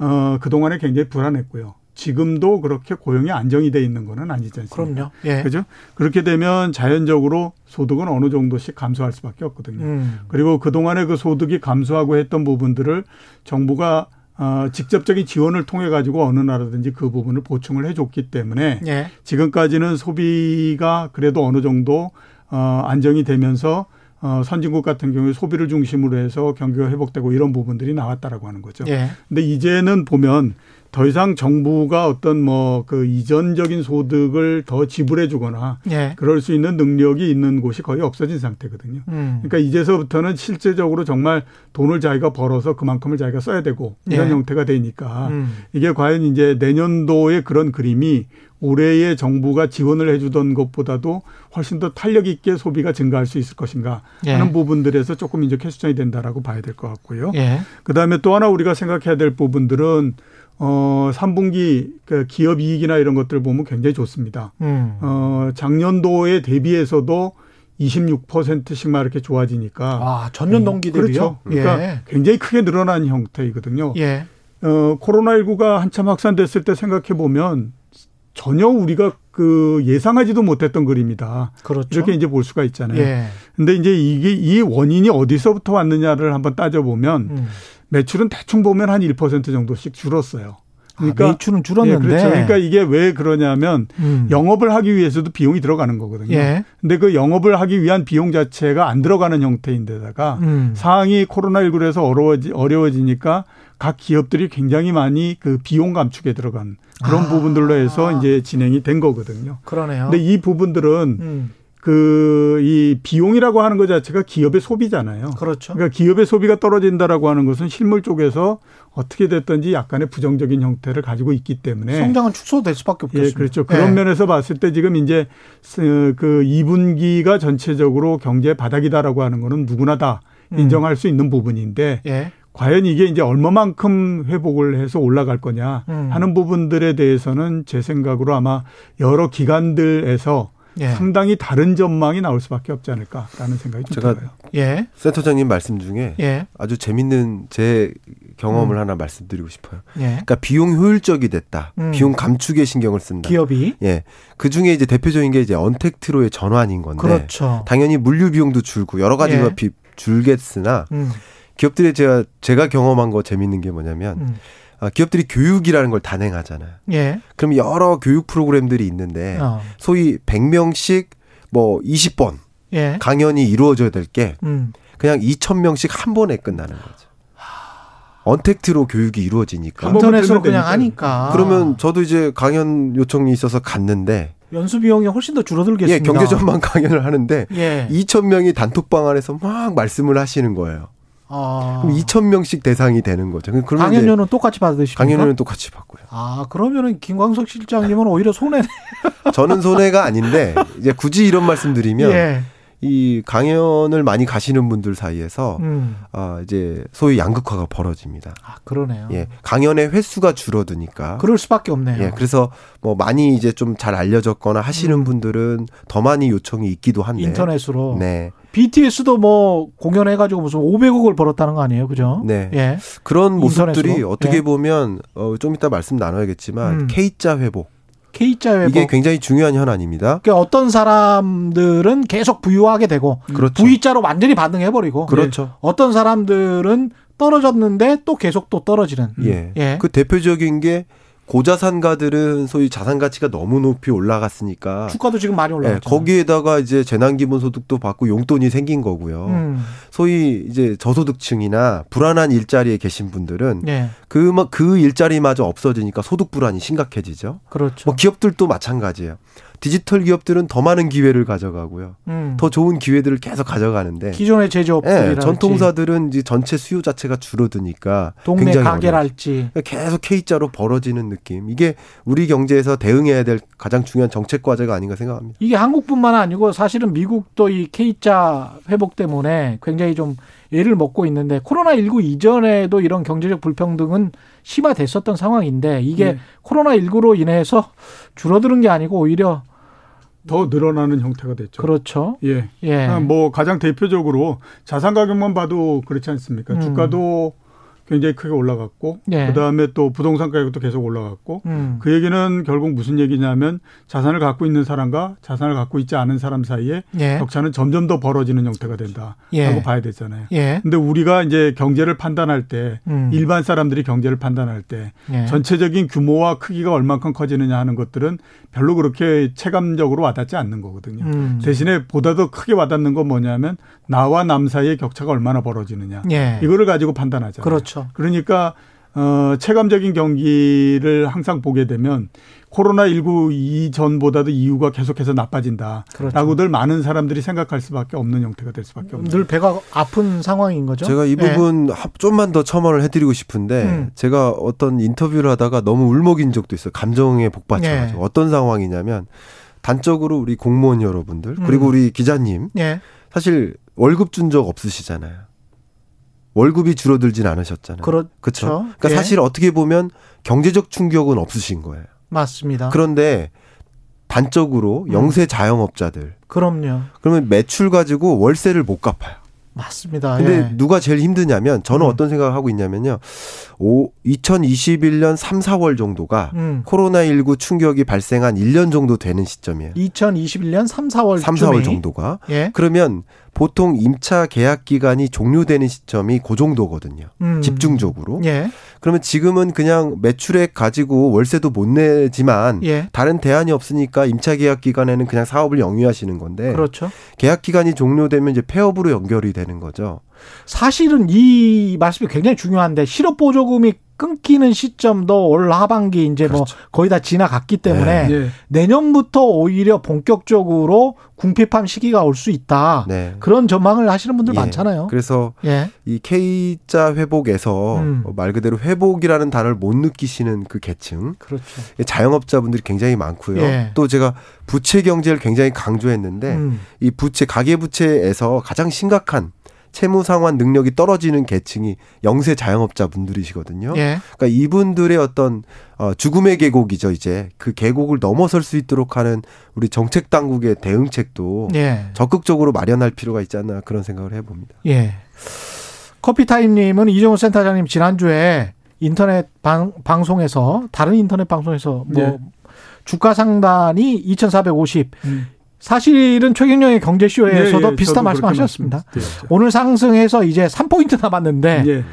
어, 그동안에 굉장히 불안했고요. 지금도 그렇게 고용이 안정이 돼 있는 거는 아니지 않습니까? 그럼요. 예. 그죠? 그렇게 되면 자연적으로 소득은 어느 정도씩 감소할 수밖에 없거든요. 음. 그리고 그동안에 그 소득이 감소하고 했던 부분들을 정부가 어, 직접적인 지원을 통해 가지고 어느 나라든지 그 부분을 보충을 해줬기 때문에 예. 지금까지는 소비가 그래도 어느 정도 어, 안정이 되면서 어, 선진국 같은 경우에 소비를 중심으로 해서 경기가 회복되고 이런 부분들이 나왔다라고 하는 거죠. 예. 근데 이제는 보면 더 이상 정부가 어떤 뭐 그 이전적인 소득을 더 지불해 주거나 예. 그럴 수 있는 능력이 있는 곳이 거의 없어진 상태거든요. 음. 그러니까 이제서부터는 실제적으로 정말 돈을 자기가 벌어서 그만큼을 자기가 써야 되고 이런 예. 형태가 되니까 음. 이게 과연 이제 내년도에 그런 그림이 올해의 정부가 지원을 해주던 것보다도 훨씬 더 탄력 있게 소비가 증가할 수 있을 것인가 예. 하는 부분들에서 조금 이제 캐스천이 된다라고 봐야 될 것 같고요. 예. 그 다음에 또 하나 우리가 생각해야 될 부분들은 어, 3분기 그 기업 이익이나 이런 것들을 보면 굉장히 좋습니다. 음. 어, 작년도에 대비해서도 26%씩만 이렇게 좋아지니까. 아, 전년 동기 대비요? 그렇죠. 그러니까 예. 굉장히 크게 늘어난 형태이거든요. 예. 어, 코로나19가 한참 확산됐을 때 생각해 보면 전혀 우리가 그 예상하지도 못했던 그림이다. 그렇죠. 이렇게 이제 볼 수가 있잖아요. 예. 근데 이제 이게 이 원인이 어디서부터 왔느냐를 한번 따져보면 음. 매출은 대충 보면 한 1% 정도씩 줄었어요. 아, 그러니까 아, 매출은 줄었는데. 예, 그렇죠. 그러니까 이게 왜 그러냐면 음. 영업을 하기 위해서도 비용이 들어가는 거거든요. 예. 근데 그 영업을 하기 위한 비용 자체가 안 들어가는 형태인데다가 음. 상황이 코로나19에서 어려워지, 어려워지니까 각 기업들이 굉장히 많이 그 비용 감축에 들어간 그런 아. 부분들로 해서 이제 진행이 된 거거든요. 그러네요. 근데 이 부분들은 음. 그이 비용이라고 하는 것 자체가 기업의 소비잖아요. 그렇죠. 그러니까 기업의 소비가 떨어진다라고 하는 것은 실물 쪽에서 어떻게 됐든지 약간의 부정적인 형태를 가지고 있기 때문에 성장은 축소될 수밖에 없겠습니다. 예, 그렇죠. 그런 네. 면에서 봤을 때 지금 이제 그 2분기가 전체적으로 경제 바닥이다라고 하는 거는 누구나 다 음. 인정할 음. 수 있는 부분인데 예. 과연 이게 이제 얼마만큼 회복을 해서 올라갈 거냐 음. 하는 부분들에 대해서는 제 생각으로 아마 여러 기관들에서 예. 상당히 다른 전망이 나올 수밖에 없지 않을까라는 생각이 좀 제가 들어요. 예. 센터장님 말씀 중에 예. 아주 재밌는 제 경험을 음. 하나 말씀드리고 싶어요. 예. 그러니까 비용 효율적이 됐다. 음. 비용 감축에 신경을 쓴다. 기업이 예. 그 중에 이제 대표적인 게 이제 언택트로의 전환인 건데 그렇죠. 당연히 물류 비용도 줄고 여러 가지가 예. 줄겠으나 음. 기업들이 제가 제가 경험한 거 재밌는 게 뭐냐면 음. 아, 기업들이 교육이라는 걸 단행하잖아요. 예. 그럼 여러 교육 프로그램들이 있는데 어. 소위 100명씩 뭐 20번 예. 강연이 이루어져야 될게 음. 그냥 2,000명씩 한 번에 끝나는 거죠. 언택트로 교육이 이루어지니까 인터넷으로 그냥 하니까 그러면 저도 이제 강연 요청이 있어서 갔는데 연수 비용이 훨씬 더 줄어들겠습니다. 예, 경제 전망 강연을 하는데 예. 2천 명이 단톡방 안에서 막 말씀을 하시는 거예요. 아. 그럼 2천 명씩 대상이 되는 거죠. 강연료는 똑같이 받으십니까? 강연료는 똑같이 받고요. 아 그러면은 김광석 실장님은 오히려 손해. 저는 손해가 아닌데 이제 굳이 이런 말씀드리면 예. 이 강연을 많이 가시는 분들 사이에서 음. 어, 이제 소위 양극화가 벌어집니다. 아 그러네요. 예, 강연의 횟수가 줄어드니까. 그럴 수밖에 없네요. 예, 그래서 뭐 많이 이제 좀 잘 알려졌거나 하시는 음. 분들은 더 많이 요청이 있기도 한데 인터넷으로. 네. BTS도 뭐 공연해가지고 무슨 500억을 벌었다는 거 아니에요, 그죠? 네. 예. 그런 모습들이 어떻게 예. 보면 어, 좀 이따 말씀 나눠야겠지만 음. K자 회복. K자 회복. 이게 굉장히 중요한 현안입니다. 그러니까 어떤 사람들은 계속 부유하게 되고 그렇죠. V자로 완전히 반응해버리고 그렇죠. 어떤 사람들은 떨어졌는데 또 계속 또 떨어지는. 예. 예. 그 대표적인 게 고자산가들은 소위 자산 가치가 너무 높이 올라갔으니까 주가도 지금 많이 올라갔죠. 네, 거기에다가 이제 재난 기본 소득도 받고 용돈이 생긴 거고요. 음. 소위 이제 저소득층이나 불안한 일자리에 계신 분들은 네. 그그 그 일자리마저 없어지니까 소득 불안이 심각해지죠. 그렇죠. 뭐 기업들도 마찬가지예요. 디지털 기업들은 더 많은 기회를 가져가고요. 음. 더 좋은 기회들을 계속 가져가는데 기존의 제조업들 네, 전통사들은 이제 전체 수요 자체가 줄어드니까 동네 굉장히 가게랄지 계속 K자로 벌어지는 느낌. 이게 우리 경제에서 대응해야 될 가장 중요한 정책 과제가 아닌가 생각합니다. 이게 한국뿐만 아니고 사실은 미국도 이 K자 회복 때문에 굉장히 좀 예를 먹고 있는데 코로나 19 이전에도 이런 경제적 불평등은 심화됐었던 상황인데 이게 네. 코로나 19로 인해서 줄어드는 게 아니고 오히려 더 늘어나는 형태가 됐죠. 그렇죠. 예. 예. 뭐 가장 대표적으로 자산 가격만 봐도 그렇지 않습니까? 음. 주가도 굉장히 크게 올라갔고 예. 그다음에 또 부동산 가격도 계속 올라갔고 음. 그 얘기는 결국 무슨 얘기냐면 자산을 갖고 있는 사람과 자산을 갖고 있지 않은 사람 사이에 예. 격차는 점점 더 벌어지는 형태가 된다라고 예. 봐야 되잖아요. 예. 근데 우리가 이제 경제를 판단할 때 음. 일반 사람들이 경제를 판단할 때 예. 전체적인 규모와 크기가 얼만큼 커지느냐 하는 것들은 별로 그렇게 체감적으로 와닿지 않는 거거든요. 음. 대신에 보다 더 크게 와닿는 건 뭐냐면 나와 남 사이의 격차가 얼마나 벌어지느냐. 예. 이거를 가지고 판단하잖아요. 그렇죠. 그러니까 어, 체감적인 경기를 항상 보게 되면 코로나 19 이전보다도 이후가 계속해서 나빠진다. 라고들 그렇죠. 많은 사람들이 생각할 수밖에 없는 형태가 될 수밖에 없는. 늘 배가 아픈 상황인 거죠. 제가 이 부분 네. 좀만 더 첨언을 해드리고 싶은데 음. 제가 어떤 인터뷰를 하다가 너무 울먹인 적도 있어요. 감정에 복받쳐가지고 네. 어떤 상황이냐면 단적으로 우리 공무원 여러분들 그리고 음. 우리 기자님 네. 사실 월급 준 적 없으시잖아요. 월급이 줄어들진 않으셨잖아요. 그렇죠. 그렇죠. 그러니까 예. 사실 어떻게 보면 경제적 충격은 없으신 거예요. 맞습니다. 그런데 단적으로 음. 영세 자영업자들. 그럼요. 그러면 매출 가지고 월세를 못 갚아요. 맞습니다. 근데 예. 누가 제일 힘드냐면 저는 음. 어떤 생각을 하고 있냐면요. 오, 2021년 3, 4월 정도가 음. 코로나19 충격이 발생한 1년 정도 되는 시점이에요. 2021년 3, 4월 3, 4월 정도가. 예. 그러면 보통 임차 계약 기간이 종료되는 시점이 그 정도거든요. 음. 집중적으로. 예. 그러면 지금은 그냥 매출액 가지고 월세도 못 내지만 예. 다른 대안이 없으니까 임차 계약 기간에는 그냥 사업을 영위하시는 건데 그렇죠. 계약 기간이 종료되면 이제 폐업으로 연결이 되는 거죠. 사실은 이 말씀이 굉장히 중요한데 실업 보조금이 끊기는 시점도 올 하반기 이제 뭐 그렇죠. 뭐 거의 다 지나갔기 때문에 네. 네. 내년부터 오히려 본격적으로 궁핍한 시기가 올 수 있다. 네. 그런 전망을 하시는 분들 예. 많잖아요. 그래서 예. 이 K자 회복에서 음. 말 그대로 회복이라는 단어를 못 느끼시는 그 계층, 그렇죠. 자영업자분들이 굉장히 많고요. 예. 또 제가 부채 경제를 굉장히 강조했는데 음. 이 부채 가계 부채에서 가장 심각한 채무 상환 능력이 떨어지는 계층이 영세 자영업자 분들이시거든요. 예. 그러니까 이분들의 어떤 어 죽음의 계곡이죠, 이제. 그 계곡을 넘어설 수 있도록 하는 우리 정책 당국의 대응책도 예. 적극적으로 마련할 필요가 있지 않나 그런 생각을 해 봅니다. 예. 커피타임 님은 이정호 센터장님 지난주에 인터넷 방, 방송에서 다른 인터넷 방송에서 뭐 예. 주가 상단이 2,450 음. 사실은 최경영의 경제쇼에서도 예, 예, 비슷한 말씀하셨습니다. 오늘 상승해서 이제 3포인트 남았는데 예.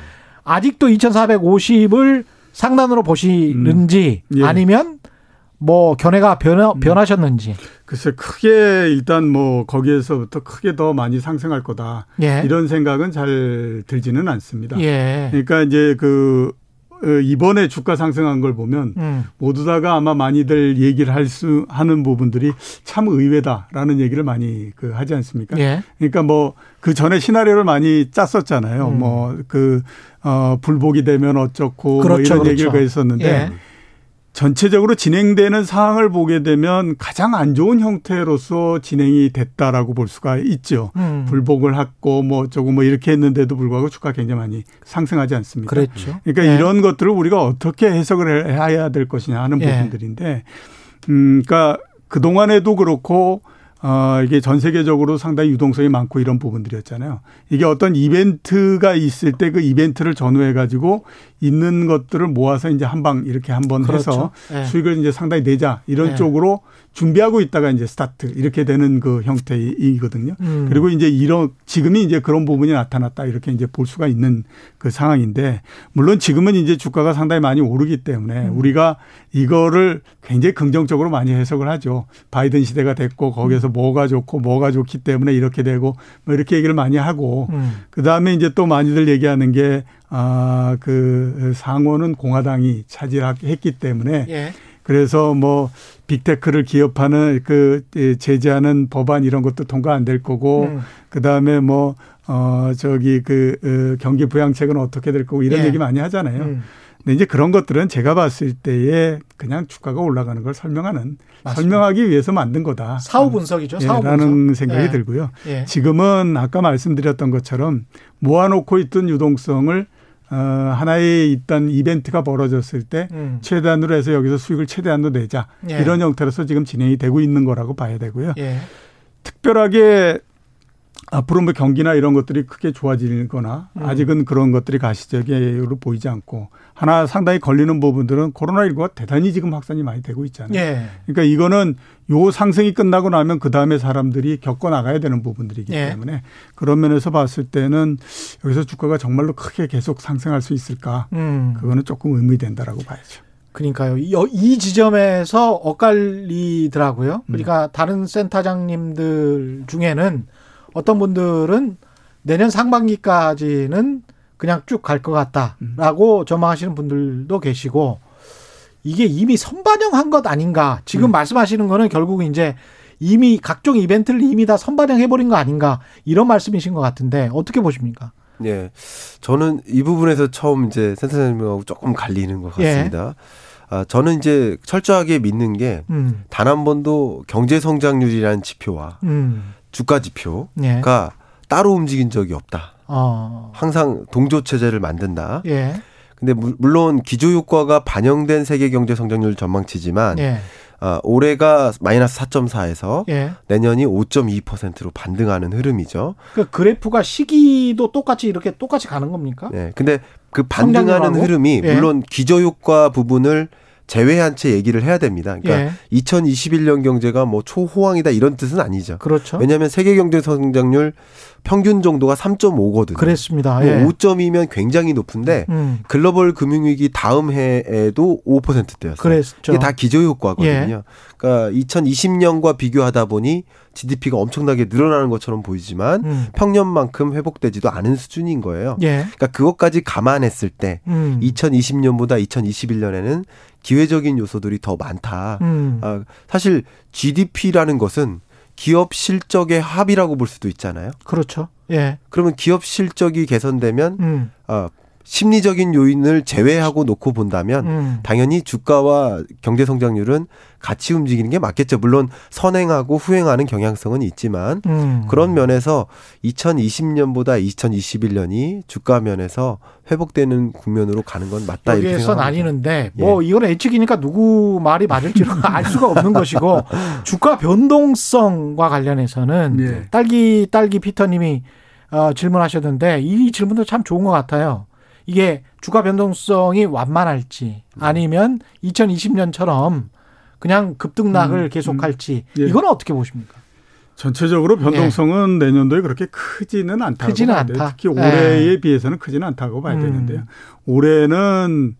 아직도 2,450을 상단으로 보시는지 음. 예. 아니면 뭐 견해가 변하, 음. 변하셨는지. 글쎄 크게 일단 뭐 거기에서부터 크게 더 많이 상승할 거다 예. 이런 생각은 잘 들지는 않습니다. 예. 그러니까 이제 그 어, 이번에 주가 상승한 걸 보면 음. 모두 다가 아마 많이들 얘기를 할 수 하는 부분들이 참 의외다라는 얘기를 많이 그 하지 않습니까? 예. 그러니까 뭐 그 전에 시나리오를 많이 짰었잖아요. 음. 뭐그 어 불복이 되면 어쩌고 뭐 그렇죠, 뭐 이런 그렇죠. 얘기가 있었는데 예. 전체적으로 진행되는 상황을 보게 되면 가장 안 좋은 형태로서 진행이 됐다라고 볼 수가 있죠. 음. 불복을 했고 뭐 조금 뭐 이렇게 했는데도 불구하고 주가 굉장히 많이 상승하지 않습니까? 그렇죠. 그러니까 예. 이런 것들을 우리가 어떻게 해석을 해야 될 것이냐 하는 예. 부분들인데, 음, 그러니까 그 동안에도 그렇고 어, 이게 전 세계적으로 상당히 유동성이 많고 이런 부분들이었잖아요. 이게 어떤 이벤트가 있을 때 그 이벤트를 전후해 가지고 있는 것들을 모아서 이제 한 방 이렇게 한번 그렇죠. 해서 네. 수익을 이제 상당히 내자 이런 네. 쪽으로 준비하고 있다가 이제 스타트 이렇게 되는 그 형태이거든요. 음. 그리고 이제 이런 지금이 이제 그런 부분이 나타났다 이렇게 이제 볼 수가 있는 그 상황인데 물론 지금은 이제 주가가 상당히 많이 오르기 때문에 음. 우리가 이거를 굉장히 긍정적으로 많이 해석을 하죠. 바이든 시대가 됐고 거기에서 뭐가 좋고 뭐가 좋기 때문에 이렇게 되고 뭐 이렇게 얘기를 많이 하고 음. 그 다음에 이제 또 많이들 얘기하는 게 아, 그 상원은 공화당이 차지했기 때문에 예. 그래서 뭐 빅테크를 기업하는 그 제재하는 법안 이런 것도 통과 안 될 거고 음. 그다음에 뭐 어 저기 그 어, 경기 부양책은 어떻게 될 거고 이런 예. 얘기 많이 하잖아요. 음. 근데 이제 그런 것들은 제가 봤을 때에 그냥 주가가 올라가는 걸 설명하는 맞습니다. 설명하기 위해서 만든 거다. 사후 분석이죠. 사후 예, 라는 생각이 예. 들고요. 예. 지금은 아까 말씀드렸던 것처럼 모아놓고 있던 유동성을 어, 하나의 있던 이벤트가 벌어졌을 때 음. 최대한으로 해서 여기서 수익을 최대한으로 내자 예. 이런 형태로서 지금 진행이 되고 있는 거라고 봐야 되고요. 예. 특별하게 앞으로 뭐 경기나 이런 것들이 크게 좋아지거나 음. 아직은 그런 것들이 가시적으로 보이지 않고 하나 상당히 걸리는 부분들은 코로나19가 대단히 지금 확산이 많이 되고 있잖아요. 예. 그러니까 이거는 요 상승이 끝나고 나면 그 다음에 사람들이 겪어 나가야 되는 부분들이기 예. 때문에 그런 면에서 봤을 때는 여기서 주가가 정말로 크게 계속 상승할 수 있을까? 음. 그거는 조금 의미된다라고 봐야죠. 그러니까요. 이 지점에서 엇갈리더라고요. 그러니까 음. 다른 센터장님들 중에는 어떤 분들은 내년 상반기까지는 그냥 쭉 갈 것 같다라고 음. 전망하시는 분들도 계시고 이게 이미 선반영한 것 아닌가. 지금 음. 말씀하시는 거는 결국 이제 이미 각종 이벤트를 이미 다 선반영해 버린 거 아닌가. 이런 말씀이신 것 같은데 어떻게 보십니까? 예. 저는 이 부분에서 처음 이제 센터장님하고 조금 갈리는 것 같습니다. 예. 아, 저는 이제 철저하게 믿는 게 단한 음. 번도 경제 성장률이라는 지표와 음. 주가 지표가 예. 따로 움직인 적이 없다. 어. 항상 동조 체제를 만든다. 예. 근데 물론 기조 효과가 반영된 세계 경제 성장률 전망치지만 예. 어, 올해가 마이너스 4.4에서 예. 내년이 5.2%로 반등하는 흐름이죠. 그 그래프가 시기도 똑같이 이렇게 똑같이 가는 겁니까? 네. 근데 그 반등하는 흐름이 예. 물론 기저 효과 부분을 제외한 채 얘기를 해야 됩니다. 그러니까 예. 2021년 경제가 뭐 초호황이다 이런 뜻은 아니죠. 그렇죠. 왜냐하면 세계 경제 성장률 평균 정도가 3.5거든요. 그랬습니다. 예. 5점이면 굉장히 높은데 음. 글로벌 금융위기 다음 해에도 5%대였어요. 그랬죠. 이게 다 기저 효과거든요. 예. 그러니까 2020년과 비교하다 보니 GDP가 엄청나게 늘어나는 것처럼 보이지만 음. 평년만큼 회복되지도 않은 수준인 거예요. 예. 그러니까 그것까지 감안했을 때 음. 2020년보다 2021년에는 기회적인 요소들이 더 많다. 음. 아, 사실 GDP라는 것은 기업 실적의 합이라고 볼 수도 있잖아요. 그렇죠. 예. 그러면 기업 실적이 개선되면 음. 어, 심리적인 요인을 제외하고 놓고 본다면 음. 당연히 주가와 경제 성장률은 같이 움직이는 게 맞겠죠. 물론 선행하고 후행하는 경향성은 있지만 음. 그런 면에서 2020년보다 2021년이 주가 면에서 회복되는 국면으로 가는 건 맞다 이렇게 여기에서 나뉘는데 뭐 예. 이거는 예측이니까 누구 말이 맞을지는 알 수가 없는 것이고 주가 변동성과 관련해서는 예. 딸기 딸기 피터님이 어, 질문하셨는데 이 질문도 참 좋은 것 같아요. 이게 주가 변동성이 완만할지 아니면 2020년처럼 그냥 급등락을 음, 계속할지 음. 예. 이건 어떻게 보십니까? 전체적으로 변동성은 예. 내년도에 그렇게 크지는 않다고 크지는 봐야 돼요. 특히 올해에 예. 비해서는 크지는 않다고 봐야 음. 되는데요. 올해는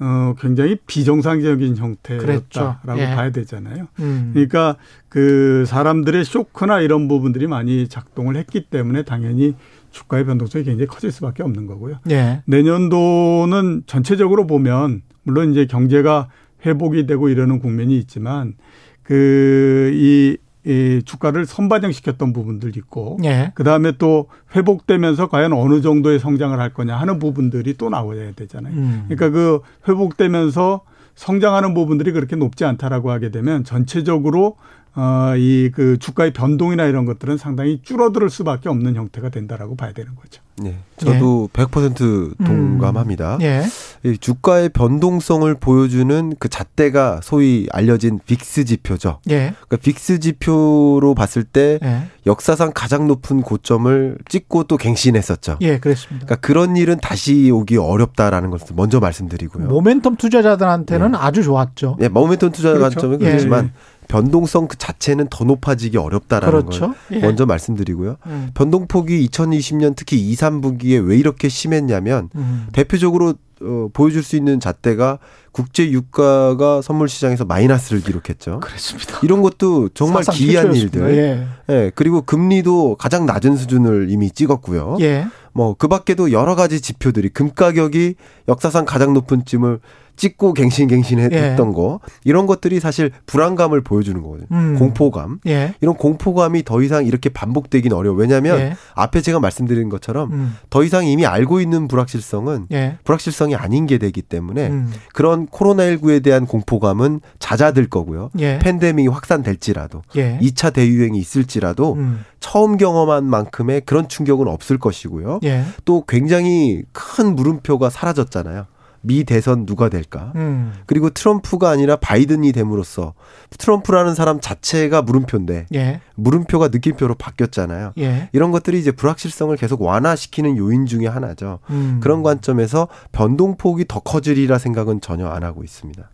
어 굉장히 비정상적인 형태였다라고 예. 봐야 되잖아요. 음. 그러니까 그 사람들의 쇼크나 이런 부분들이 많이 작동을 했기 때문에 당연히 주가의 변동성이 굉장히 커질 수밖에 없는 거고요. 예. 내년도는 전체적으로 보면 물론 이제 경제가 회복이 되고 이러는 국면이 있지만 그이 이 주가를 선반영시켰던 부분들 있고 예. 그다음에 또 회복되면서 과연 어느 정도의 성장을 할 거냐 하는 부분들이 또 나와야 되잖아요. 음. 그러니까 그 회복되면서 성장하는 부분들이 그렇게 높지 않다라고 하게 되면 전체적으로 어, 이 그 주가의 변동이나 이런 것들은 상당히 줄어들 수밖에 없는 형태가 된다라고 봐야 되는 거죠. 네. 저도 네. 100% 동감합니다. 음. 예. 이 주가의 변동성을 보여주는 그 잣대가 소위 알려진 빅스 지표죠. 예. 그러니까 빅스 지표로 봤을 때 예. 역사상 가장 높은 고점을 찍고 또 갱신했었죠. 예, 그렇습니다. 그러니까 그런 일은 다시 오기 어렵다라는 것을 먼저 말씀드리고요. 모멘텀 투자자들한테는 예. 아주 좋았죠. 예, 모멘텀 투자자 그렇죠. 관점은 그렇지만 예. 변동성 그 자체는 더 높아지기 어렵다라는 그렇죠. 걸 예. 먼저 말씀드리고요. 음. 변동폭이 2020년 특히 2, 3분기에 왜 이렇게 심했냐면 음. 대표적으로 어, 보여줄 수 있는 잣대가 국제 유가가 선물 시장에서 마이너스를 기록했죠. 그렇습니다. 이런 것도 정말 기이한 일들. 예. 예. 그리고 금리도 가장 낮은 수준을 이미 찍었고요. 예. 뭐 그 밖에도 여러 가지 지표들이 금 가격이 역사상 가장 높은 쯤을 찍고 갱신갱신했던 예. 거 이런 것들이 사실 불안감을 보여주는 거거든요. 음. 공포감 예. 이런 공포감이 더 이상 이렇게 반복되긴 어려워. 왜냐하면 예. 앞에 제가 말씀드린 것처럼 음. 더 이상 이미 알고 있는 불확실성은 예. 불확실성이 아닌 게 되기 때문에 음. 그런 코로나19에 대한 공포감은 잦아들 거고요. 예. 팬데믹이 확산될지라도 예. 2차 대유행이 있을지라도 음. 처음 경험한 만큼의 그런 충격은 없을 것이고요. 또 굉장히 큰 물음표가 사라졌잖아요. 미 대선 누가 될까? 음. 그리고 트럼프가 아니라 바이든이 됨으로써 트럼프라는 사람 자체가 물음표인데 예. 물음표가 느낌표로 바뀌었잖아요. 예. 이런 것들이 이제 불확실성을 계속 완화시키는 요인 중에 하나죠. 음. 그런 관점에서 변동폭이 더 커지리라 생각은 전혀 안 하고 있습니다.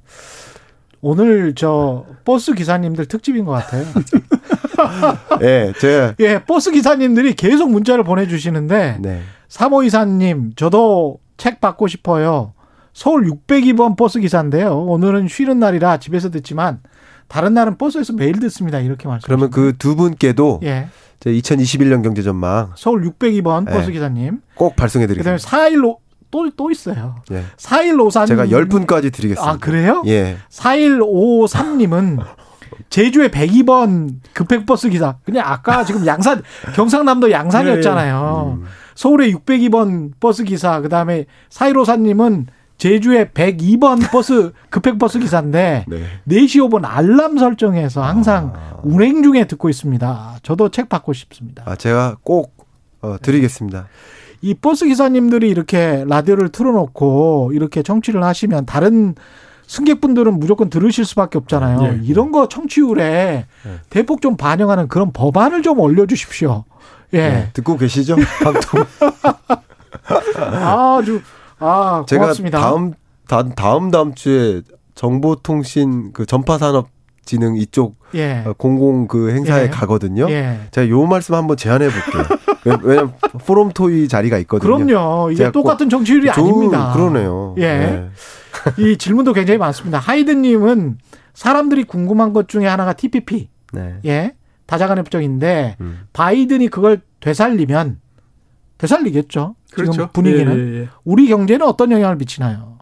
오늘 저 버스 기사님들 특집인 것 같아요. 예, 제가 예, 버스 기사님들이 계속 문자를 보내주시는데 네. 사모 이사님 저도 책 받고 싶어요. 서울 602번 버스 기사인데요. 오늘은 쉬는 날이라 집에서 듣지만 다른 날은 버스에서 매일 듣습니다. 이렇게 말씀. 그러면 그 두 분께도 예. 2021년 경제 전망 서울 602번 버스 예. 기사님 꼭 발송해 드리겠습니다. 그다음에 415 또, 또 있어요. 예. 4153. 제가 10분까지 드리겠습니다. 아, 그래요? 예. 4153님은 제주의 102번 급행버스 기사. 그냥 아까 지금 양산, 경상남도 양산이었잖아요. 네. 음. 서울의 602번 버스 기사, 그 다음에 4154님은 제주의 102번 버스 급행버스 기사인데 네. 4시 5분 알람 설정해서 항상 아. 운행 중에 듣고 있습니다. 저도 책 받고 싶습니다. 아, 제가 꼭 어, 드리겠습니다. 이 버스 기사님들이 이렇게 라디오를 틀어놓고 이렇게 청취를 하시면 다른 승객분들은 무조건 들으실 수밖에 없잖아요. 네. 이런 거 청취율에 네. 대폭 좀 반영하는 그런 법안을 좀 올려주십시오. 예. 네, 듣고 계시죠? 방송. 아주 아 제가 고맙습니다. 다음 다음 다음 주에 정보통신 그 전파산업 진흥 이쪽 예. 어, 공공 그 행사에 예. 가거든요. 예. 제가 요 말씀 한번 제안해 볼게요. 왜냐면 포럼 토이 자리가 있거든요. 그럼요. 이게 똑같은 정치율이 아닙니다. 그러네요. 예. 네. 이 질문도 굉장히 많습니다. 하이든님은 사람들이 궁금한 것 중에 하나가 TPP. 네. 예. 다자간 협정인데 음. 바이든이 그걸 되살리면 되살리겠죠. 그렇죠. 지금 분위기는 예, 예, 예. 우리 경제는 어떤 영향을 미치나요?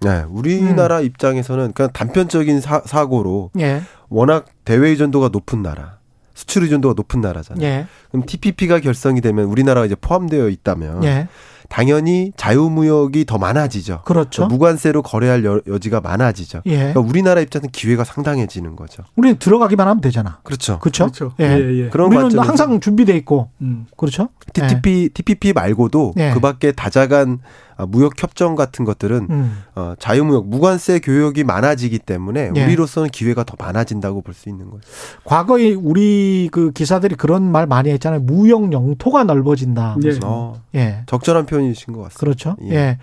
네, 우리나라 음. 입장에서는 그냥 단편적인 사, 고로 예. 워낙 대외 의존도가 높은 나라, 수출 의존도가 높은 나라잖아요. 예. 그럼 TPP가 결성이 되면 우리나라가 이제 포함되어 있다면 예. 당연히 자유무역이 더 많아지죠. 그렇죠. 무관세로 거래할 여, 지가 많아지죠. 예. 그러니까 우리나라 입장에서는 기회가 상당해지는 거죠. 우리는 들어가기만 하면 되잖아. 그렇죠. 그렇죠. 그렇죠. 예. 예, 예. 그런 우리는 항상 준비돼 있고. 음. 그렇죠. TPP, TPP 말고도 예. 그밖에 다자간 아, 무역 협정 같은 것들은 음. 어, 자유무역 무관세 교역이 많아지기 때문에 예. 우리로서는 기회가 더 많아진다고 볼 수 있는 거죠. 과거에 우리 그 기사들이 그런 말 많이 했잖아요. 무역 영토가 넓어진다. 예. 어, 예. 적절한 표현이신 것 같습니다. 그렇죠. 예. 예.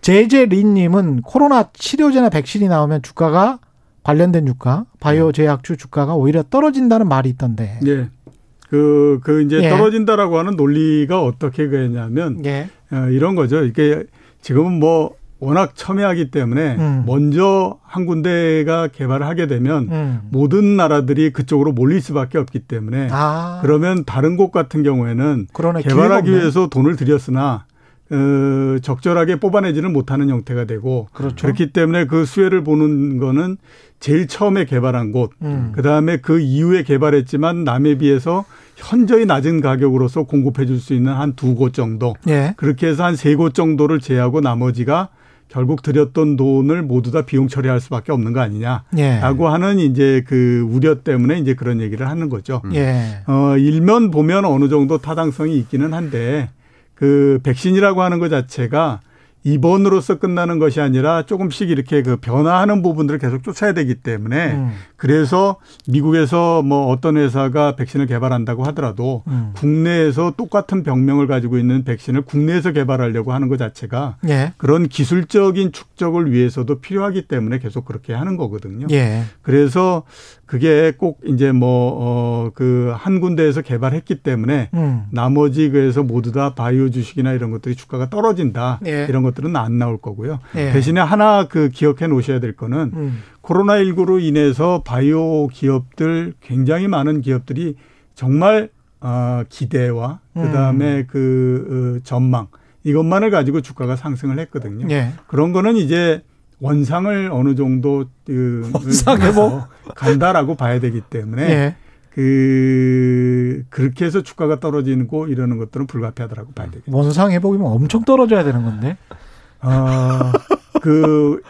제제린님은 코로나 치료제나 백신이 나오면 주가가 관련된 주가, 바이오 네. 제약주 주가가 오히려 떨어진다는 말이 있던데. 예. 그, 그 이제 예. 떨어진다라고 하는 논리가 어떻게 그랬냐면 예. 어, 이런 거죠. 이게 지금은 뭐 워낙 첨예하기 때문에 음. 먼저 한 군데가 개발을 하게 되면 음. 모든 나라들이 그쪽으로 몰릴 수밖에 없기 때문에 아. 그러면 다른 곳 같은 경우에는 개발하기 위해서 돈을 들였으나 어, 적절하게 뽑아내지는 못하는 형태가 되고 그렇죠. 그렇기 때문에 그 수혜를 보는 거는 제일 처음에 개발한 곳, 음. 그 다음에 그 이후에 개발했지만 남에 비해서 현저히 낮은 가격으로서 공급해 줄 수 있는 한 두 곳 정도. 예. 그렇게 해서 한 세 곳 정도를 제하고 나머지가 결국 들였던 돈을 모두 다 비용 처리할 수밖에 없는 거 아니냐라고 예. 하는 이제 그 우려 때문에 이제 그런 얘기를 하는 거죠. 예. 어, 일면 보면 어느 정도 타당성이 있기는 한데 그 백신이라고 하는 것 자체가 입원으로서 끝나는 것이 아니라 조금씩 이렇게 그 변화하는 부분들을 계속 쫓아야 되기 때문에 음. 그래서 미국에서 뭐 어떤 회사가 백신을 개발한다고 하더라도 음. 국내에서 똑같은 병명을 가지고 있는 백신을 국내에서 개발하려고 하는 것 자체가 예. 그런 기술적인 축적을 위해서도 필요하기 때문에 계속 그렇게 하는 거거든요. 예. 그래서 그게 꼭 이제 뭐 어 그 한 군데에서 개발했기 때문에 음. 나머지 그래서 모두 다 바이오 주식이나 이런 것들이 주가가 떨어진다 예. 이런 것들은 안 나올 거고요. 예. 대신에 하나 그 기억해 놓으셔야 될 거는 음. 코로나 19로 인해서 바이오 기업들 굉장히 많은 기업들이 정말 어 기대와 그다음에 음. 그 어, 전망 이것만을 가지고 주가가 상승을 했거든요. 예. 그런 거는 이제 원상을 어느 정도 그 원상에 뭐 간다라고 봐야 되기 때문에 예. 그 그렇게 해서 주가가 떨어지고 이러는 것들은 불가피하다라고 봐야 되겠죠. 원상 회복이면 엄청 떨어져야 되는 건데. 아그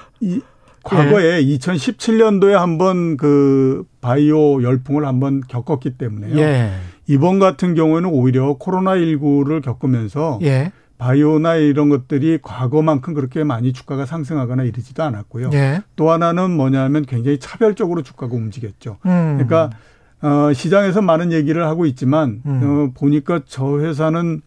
과거에 예. 2017년도에 한번 그 바이오 열풍을 한번 겪었기 때문에요. 예. 이번 같은 경우에는 오히려 코로나 19를 겪으면서 예. 바이오나 이런 것들이 과거만큼 그렇게 많이 주가가 상승하거나 이러지도 않았고요. 예. 또 하나는 뭐냐면 굉장히 차별적으로 주가가 움직였죠. 음. 그러니까 어, 시장에서 많은 얘기를 하고 있지만 음. 어, 보니까 저 회사는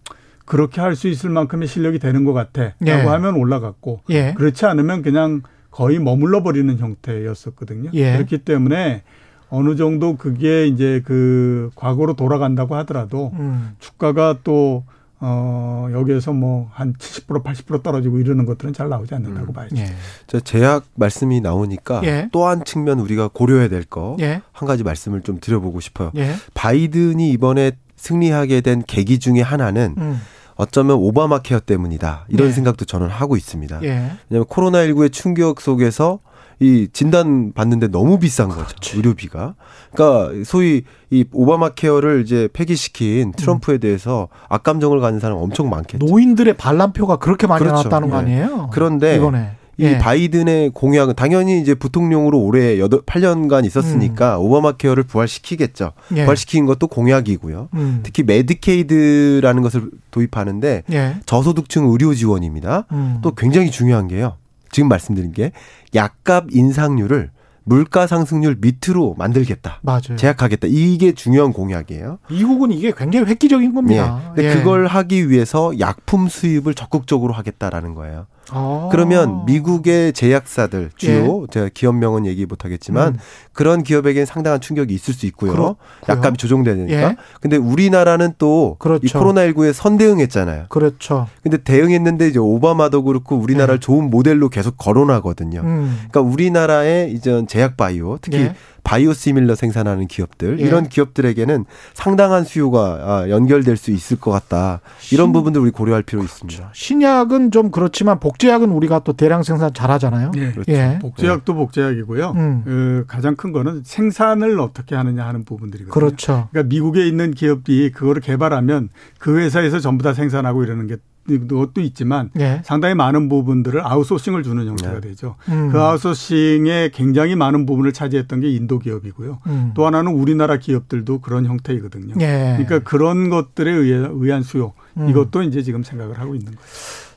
그렇게 할 수 있을 만큼의 실력이 되는 것 같아라고 예. 하면 올라갔고 예. 그렇지 않으면 그냥 거의 머물러 버리는 형태였었거든요. 예. 그렇기 때문에 어느 정도 그게 이제 그 과거로 돌아간다고 하더라도 음. 주가가 또 어, 여기에서 뭐 한 70% 80% 떨어지고 이러는 것들은 잘 나오지 않는다고 음. 봐야죠. 예. 저 제약 말씀이 나오니까 예. 또한 측면 우리가 고려해야 될 거한 예. 가지 말씀을 좀 드려보고 싶어요. 예. 바이든이 이번에 승리하게 된 계기 중에 하나는 음. 어쩌면 오바마 케어 때문이다. 이런 네. 생각도 저는 하고 있습니다. 예. 왜냐하면 코로나19의 충격 속에서 이 진단 받는데 너무 비싼 거죠. 그렇지. 의료비가. 그러니까 소위 이 오바마 케어를 이제 폐기시킨 트럼프에 음. 대해서 악감정을 가진 사람 엄청 많겠죠. 노인들의 반란표가 그렇게 많이 그렇죠. 나왔다는 거 네. 아니에요? 그런데 이번에. 이 예. 바이든의 공약은 당연히 이제 부통령으로 올해 8, 8년간 있었으니까 음. 오바마 케어를 부활시키겠죠. 예. 부활시킨 것도 공약이고요. 음. 특히 메디케이드라는 것을 도입하는데 예. 저소득층 의료 지원입니다. 음. 또 굉장히 중요한 게요. 지금 말씀드린 게 약값 인상률을 물가 상승률 밑으로 만들겠다. 맞아요. 제약하겠다. 이게 중요한 공약이에요. 미국은 이게 굉장히 획기적인 겁니다. 네. 근데 예. 그걸 하기 위해서 약품 수입을 적극적으로 하겠다라는 거예요. 아. 그러면 미국의 제약사들 주요 예. 제가 기업명은 얘기 못 하겠지만 음. 그런 기업에게는 상당한 충격이 있을 수 있고요. 그렇고요. 약값이 조정되니까. 예. 근데 우리나라는 또이 그렇죠. 코로나19에 선대응했잖아요. 그렇죠. 근데 대응했는데 이제 오바마도 그렇고 우리나라를 예. 좋은 모델로 계속 거론하거든요. 음. 그러니까 우리나라의 이제 제약 바이오 특히 예. 바이오시밀러 생산하는 기업들 예. 이런 기업들에게는 상당한 수요가 아, 연결될 수 있을 것 같다. 이런 신, 부분들 우리 고려할 필요 그렇죠. 있습니다. 신약은 좀 그렇지만 복제약은 우리가 또 대량 생산 잘하잖아요. 예. 그렇죠. 예. 복제약도 네. 복제약이고요. 음. 그 가장 큰 거는 생산을 어떻게 하느냐 하는 부분들이거든요. 그렇죠. 그러니까 미국에 있는 기업이 그거를 개발하면 그 회사에서 전부 다 생산하고 이러는 게 것도 있지만 예. 상당히 많은 부분들을 아웃소싱을 주는 형태가 네. 되죠. 음. 그 아웃소싱의 굉장히 많은 부분을 차지했던 게 인도 기업이고요. 음. 또 하나는 우리나라 기업들도 그런 형태이거든요. 예. 그러니까 그런 것들에 의해, 의한 수요 음. 이것도 이제 지금 생각을 하고 있는 거예요.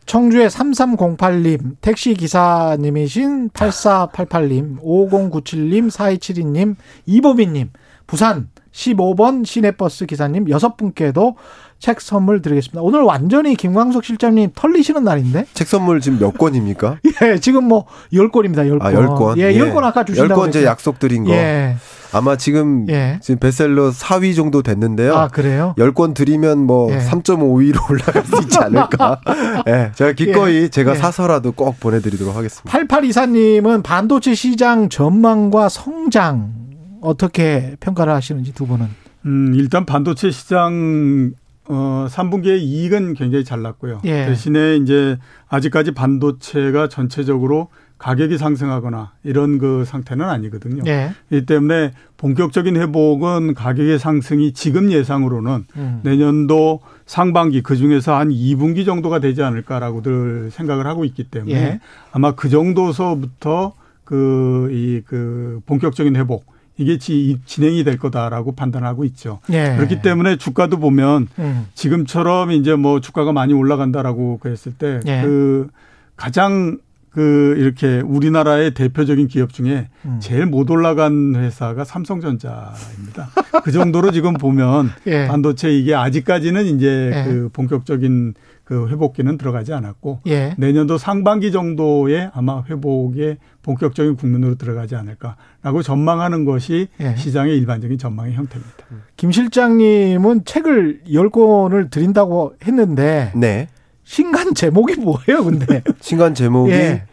청주의 3308님, 택시 기사님이신 8488님, 5097님, 4272님, 이보민님, 부산 15번 시내버스 기사님 여섯 분께도 책 선물 드리겠습니다. 오늘 완전히 김광석 실장님 털리시는 날인데? 책 선물 지금 몇 권입니까? 예, 지금 뭐 10권입니다. 10권. 아, 10권. 예, 10권 아까 주신다고 10권 제 약속 드린 거. 예. 아마 지금 예. 지금 베셀러 4위 정도 됐는데요. 아, 그래요? 10권 드리면 뭐 예. 3.5위로 올라갈 수 있지 않을까? 예. 제가 기꺼이 예. 제가 예. 사서라도 꼭 보내 드리도록 하겠습니다. 8824님은 반도체 시장 전망과 성장 어떻게 평가를 하시는지 두 분은? 음, 일단 반도체 시장 어, 3분기에 이익은 굉장히 잘 났고요. 예. 대신에 이제 아직까지 반도체가 전체적으로 가격이 상승하거나 이런 그 상태는 아니거든요. 예. 이 때문에 본격적인 회복은 가격의 상승이 지금 예상으로는 음. 내년도 상반기 그 중에서 한 2분기 정도가 되지 않을까라고들 생각을 하고 있기 때문에 예. 아마 그 정도서부터 그 이그 그 본격적인 회복 이게 진행이 될 거다라고 판단하고 있죠. 예. 그렇기 때문에 주가도 보면 음. 지금처럼 이제 뭐 주가가 많이 올라간다라고 그랬을 때그 예. 가장 그 이렇게 우리나라의 대표적인 기업 중에 음. 제일 못 올라간 회사가 삼성전자입니다. 그 정도로 지금 보면 예. 반도체 이게 아직까지는 이제 예. 그 본격적인 그 회복기는 들어가지 않았고 예. 내년도 상반기 정도에 아마 회복의 본격적인 국면으로 들어가지 않을까라고 전망하는 것이 예. 시장의 일반적인 전망의 형태입니다. 김 실장님은 책을 열권을 드린다고 했는데 네. 신간 제목이 뭐예요, 근데? 신간 제목이 예.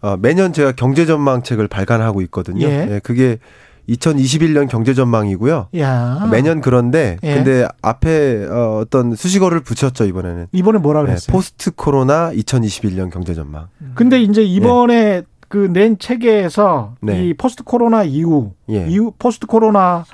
어, 매년 제가 경제 전망 책을 발간하고 있거든요. 예. 예 그게 2021년 경제 전망이고요. 야. 매년 그런데 예. 근데 앞에 어, 어떤 수식어를 붙였죠 이번에는. 이번에 뭐라 네, 그랬어요? 네, 포스트 코로나 2021년 경제 전망. 근데 이제 이번에 네. 그낸 책에서 네. 이 post 코로나 이후 예. 이후 post 코로나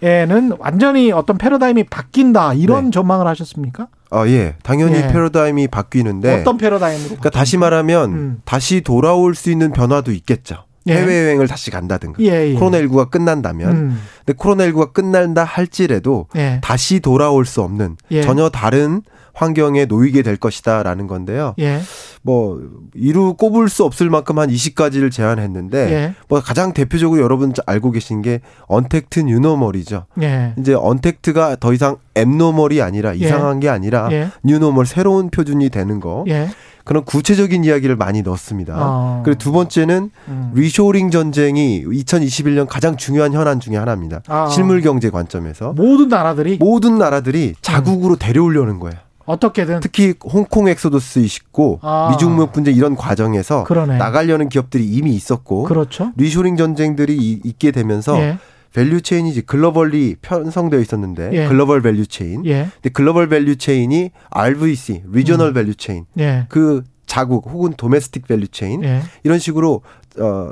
에는 완전히 어떤 패러다임이 바뀐다 이런 네. 전망을 하셨습니까? 아 예, 당연히 예. 패러다임이 바뀌는데 어떤 패러다임으로? 그러니까 다시 말하면 음. 다시 돌아올 수 있는 변화도 있겠죠. 예. 해외 여행을 다시 간다든가 예, 예. 코로나19가 끝난다면 음. 근데 코로나19가 끝난다 할지라도 예. 다시 돌아올 수 없는 예. 전혀 다른 환경에 놓이게 될 것이다라는 건데요. 예. 뭐 이루 꼽을 수 없을 만큼 한 20가지를 제안했는데 예. 뭐 가장 대표적으로 여러분 알고 계신 게 untact new normal이죠. 예. 이제 untact가 더 이상 abnormal이 아니라 예. 이상한 게 아니라 예. new normal 새로운 표준이 되는 거. 예. 그런 구체적인 이야기를 많이 넣었습니다. 어. 그리고 두 번째는 음. 리쇼링 전쟁이 2021년 가장 중요한 현안 중의 하나입니다. 아. 실물 경제 관점에서 모든 나라들이 모든 나라들이 자국으로 음. 데려오려는 거예요. 어떻게든 특히 홍콩 엑소더스 있고 아. 미중 무역 분쟁 이런 과정에서 그러네. 나가려는 기업들이 이미 있었고 그렇죠. 리쇼링 전쟁들이 있게 되면서 예. value chain이 globally 편성되어 있었는데 예. global value chain. 예. 근데 global value chain이 RVC, regional 음. value chain. 예. 그 자국 혹은 domestic value chain 예. 이런 식으로 어,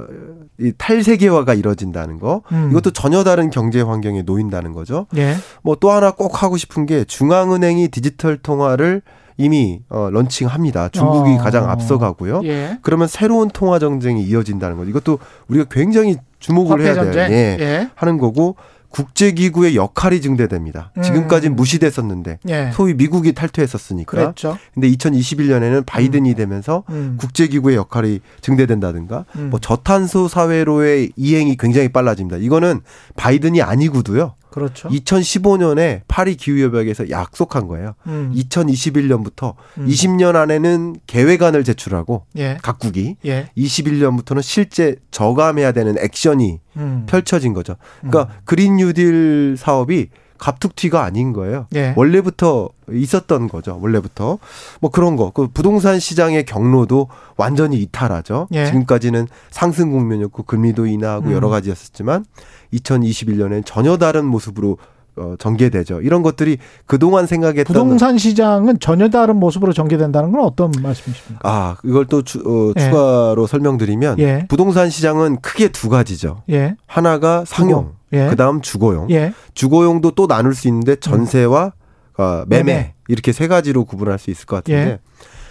이 탈세계화가 이뤄진다는 거. 음. 이것도 전혀 다른 경제 환경에 놓인다는 거죠. 예. 뭐또 하나 꼭 하고 싶은 게 중앙은행이 디지털 통화를 이미 어, 런칭합니다. 중국이 어. 가장 앞서가고요. 예. 그러면 새로운 통화 정쟁이 이어진다는 거죠. 이것도 우리가 굉장히 주목을 해야 돼요. 예. 예. 하는 거고 국제기구의 역할이 증대됩니다. 음. 지금까지 무시됐었는데 예. 소위 미국이 탈퇴했었으니까. 그랬죠. 근데 2021년에는 바이든이 음. 되면서 음. 국제기구의 역할이 증대된다든가 음. 뭐 저탄소 사회로의 이행이 굉장히 빨라집니다. 이거는 바이든이 아니고도요. 그렇죠. 2015년에 파리 기후협약에서 약속한 거예요. 음. 2021년부터 음. 20년 안에는 계획안을 제출하고 예. 각국이 예. 21년부터는 실제 저감해야 되는 액션이 음. 펼쳐진 거죠. 그러니까 음. 그린 뉴딜 사업이 갑툭튀가 아닌 거예요. 예. 원래부터 있었던 거죠. 원래부터 뭐 그런 거. 그 부동산 시장의 경로도 완전히 이탈하죠. 예. 지금까지는 상승 국면이었고 금리도 인하하고 음. 여러 가지였었지만 2021년엔 전혀 다른 모습으로 어, 전개되죠. 이런 것들이 그동안 생각했던 부동산 시장은 전혀 다른 모습으로 전개된다는 건 어떤 말씀이십니까? 아, 이걸 또 추, 어, 예. 추가로 설명드리면 예. 부동산 시장은 크게 두 가지죠. 예. 하나가 상용, 예. 그다음 주거용. 예. 주거용도 또 나눌 수 있는데 전세와 어, 매매, 매매 이렇게 세 가지로 구분할 수 있을 것 같은데 예.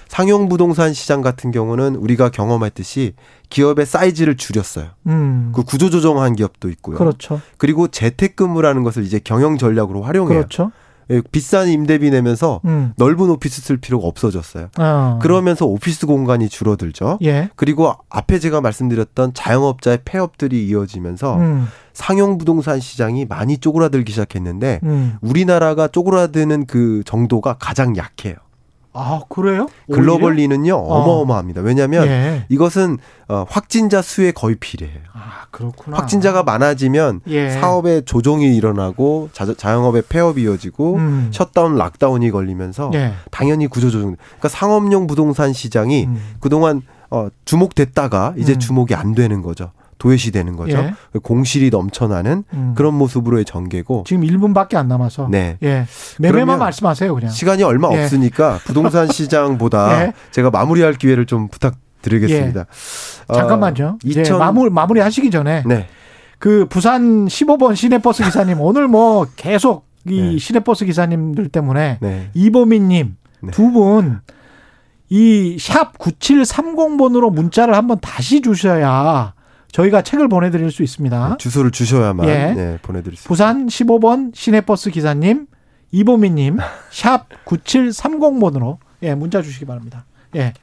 상용 부동산 시장 같은 경우는 우리가 경험했듯이 기업의 사이즈를 줄였어요. 음. 그 구조 조정한 기업도 있고요. 그렇죠. 그리고 재택근무라는 것을 이제 경영 전략으로 활용해요. 그렇죠. 예, 비싼 임대비 내면서 음. 넓은 오피스 쓸 필요가 없어졌어요. 어. 그러면서 오피스 공간이 줄어들죠. 예. 그리고 앞에 제가 말씀드렸던 자영업자의 폐업들이 이어지면서 음. 상용 부동산 시장이 많이 쪼그라들기 시작했는데 음. 우리나라가 쪼그라드는 그 정도가 가장 약해요. 아 그래요? 글로벌 리는요 어. 어마어마합니다. 왜냐하면 예. 이것은 어, 확진자 수에 거의 비례해요. 아 그렇구나. 확진자가 많아지면 예. 사업의 조정이 일어나고 자, 영업의 폐업이 이어지고 음. shutdown, lockdown이 걸리면서 예. 당연히 구조 조정. 그러니까 상업용 부동산 시장이 음. 그동안 어, 주목됐다가 이제 음. 주목이 안 되는 거죠. 도외시 되는 거죠. 예. 공실이 넘쳐나는 음. 그런 모습으로의 전개고. 지금 1분밖에 안 남아서. 네. 예. 매매만 말씀하세요, 그냥. 시간이 얼마 예. 없으니까 부동산 시장보다 예. 제가 마무리할 기회를 좀 부탁드리겠습니다. 예. 잠깐만요. 2000... 마무리 마무리 하시기 전에 네. 그 부산 15번 시내버스 기사님 오늘 뭐 계속 이 네. 시내버스 기사님들 때문에 네. 이보민님 네. 두분 이 샵 9730번으로 문자를 한번 다시 주셔야 저희가 책을 보내드릴 수 있습니다. 네, 주소를 주셔야만 예. 네, 보내드릴 수 부산 15번 시내버스 기사님 이보미님 샵 9730번으로 예, 문자 주시기 바랍니다. 예.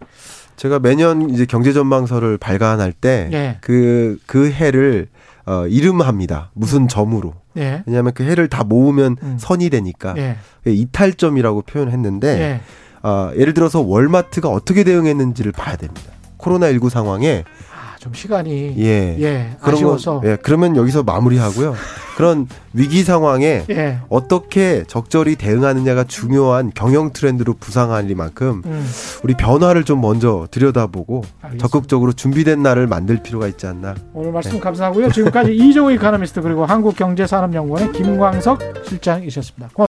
제가 매년 이제 경제 전망서를 발간할 때 예. 그, 그 해를 어, 이름합니다. 무슨 점으로. 예. 왜냐하면 그 해를 다 모으면 음. 선이 되니까 예. 이탈점이라고 표현했는데 예. 어, 예를 들어서 월마트가 어떻게 대응했는지를 봐야 됩니다. 코로나 19 상황에 좀 시간이 예, 예 아쉬워서 거, 예, 그러면 여기서 마무리하고요. 그런 위기 상황에 예. 어떻게 적절히 대응하느냐가 중요한 경영 트렌드로 부상하리만큼 음. 우리 변화를 좀 먼저 들여다보고 알겠습니다. 적극적으로 준비된 날을 만들 필요가 있지 않나. 오늘 말씀 네. 감사하고요. 지금까지 이종우 이카노미스트 그리고 한국경제산업연구원의 김광석 실장이셨습니다. 고맙습니다.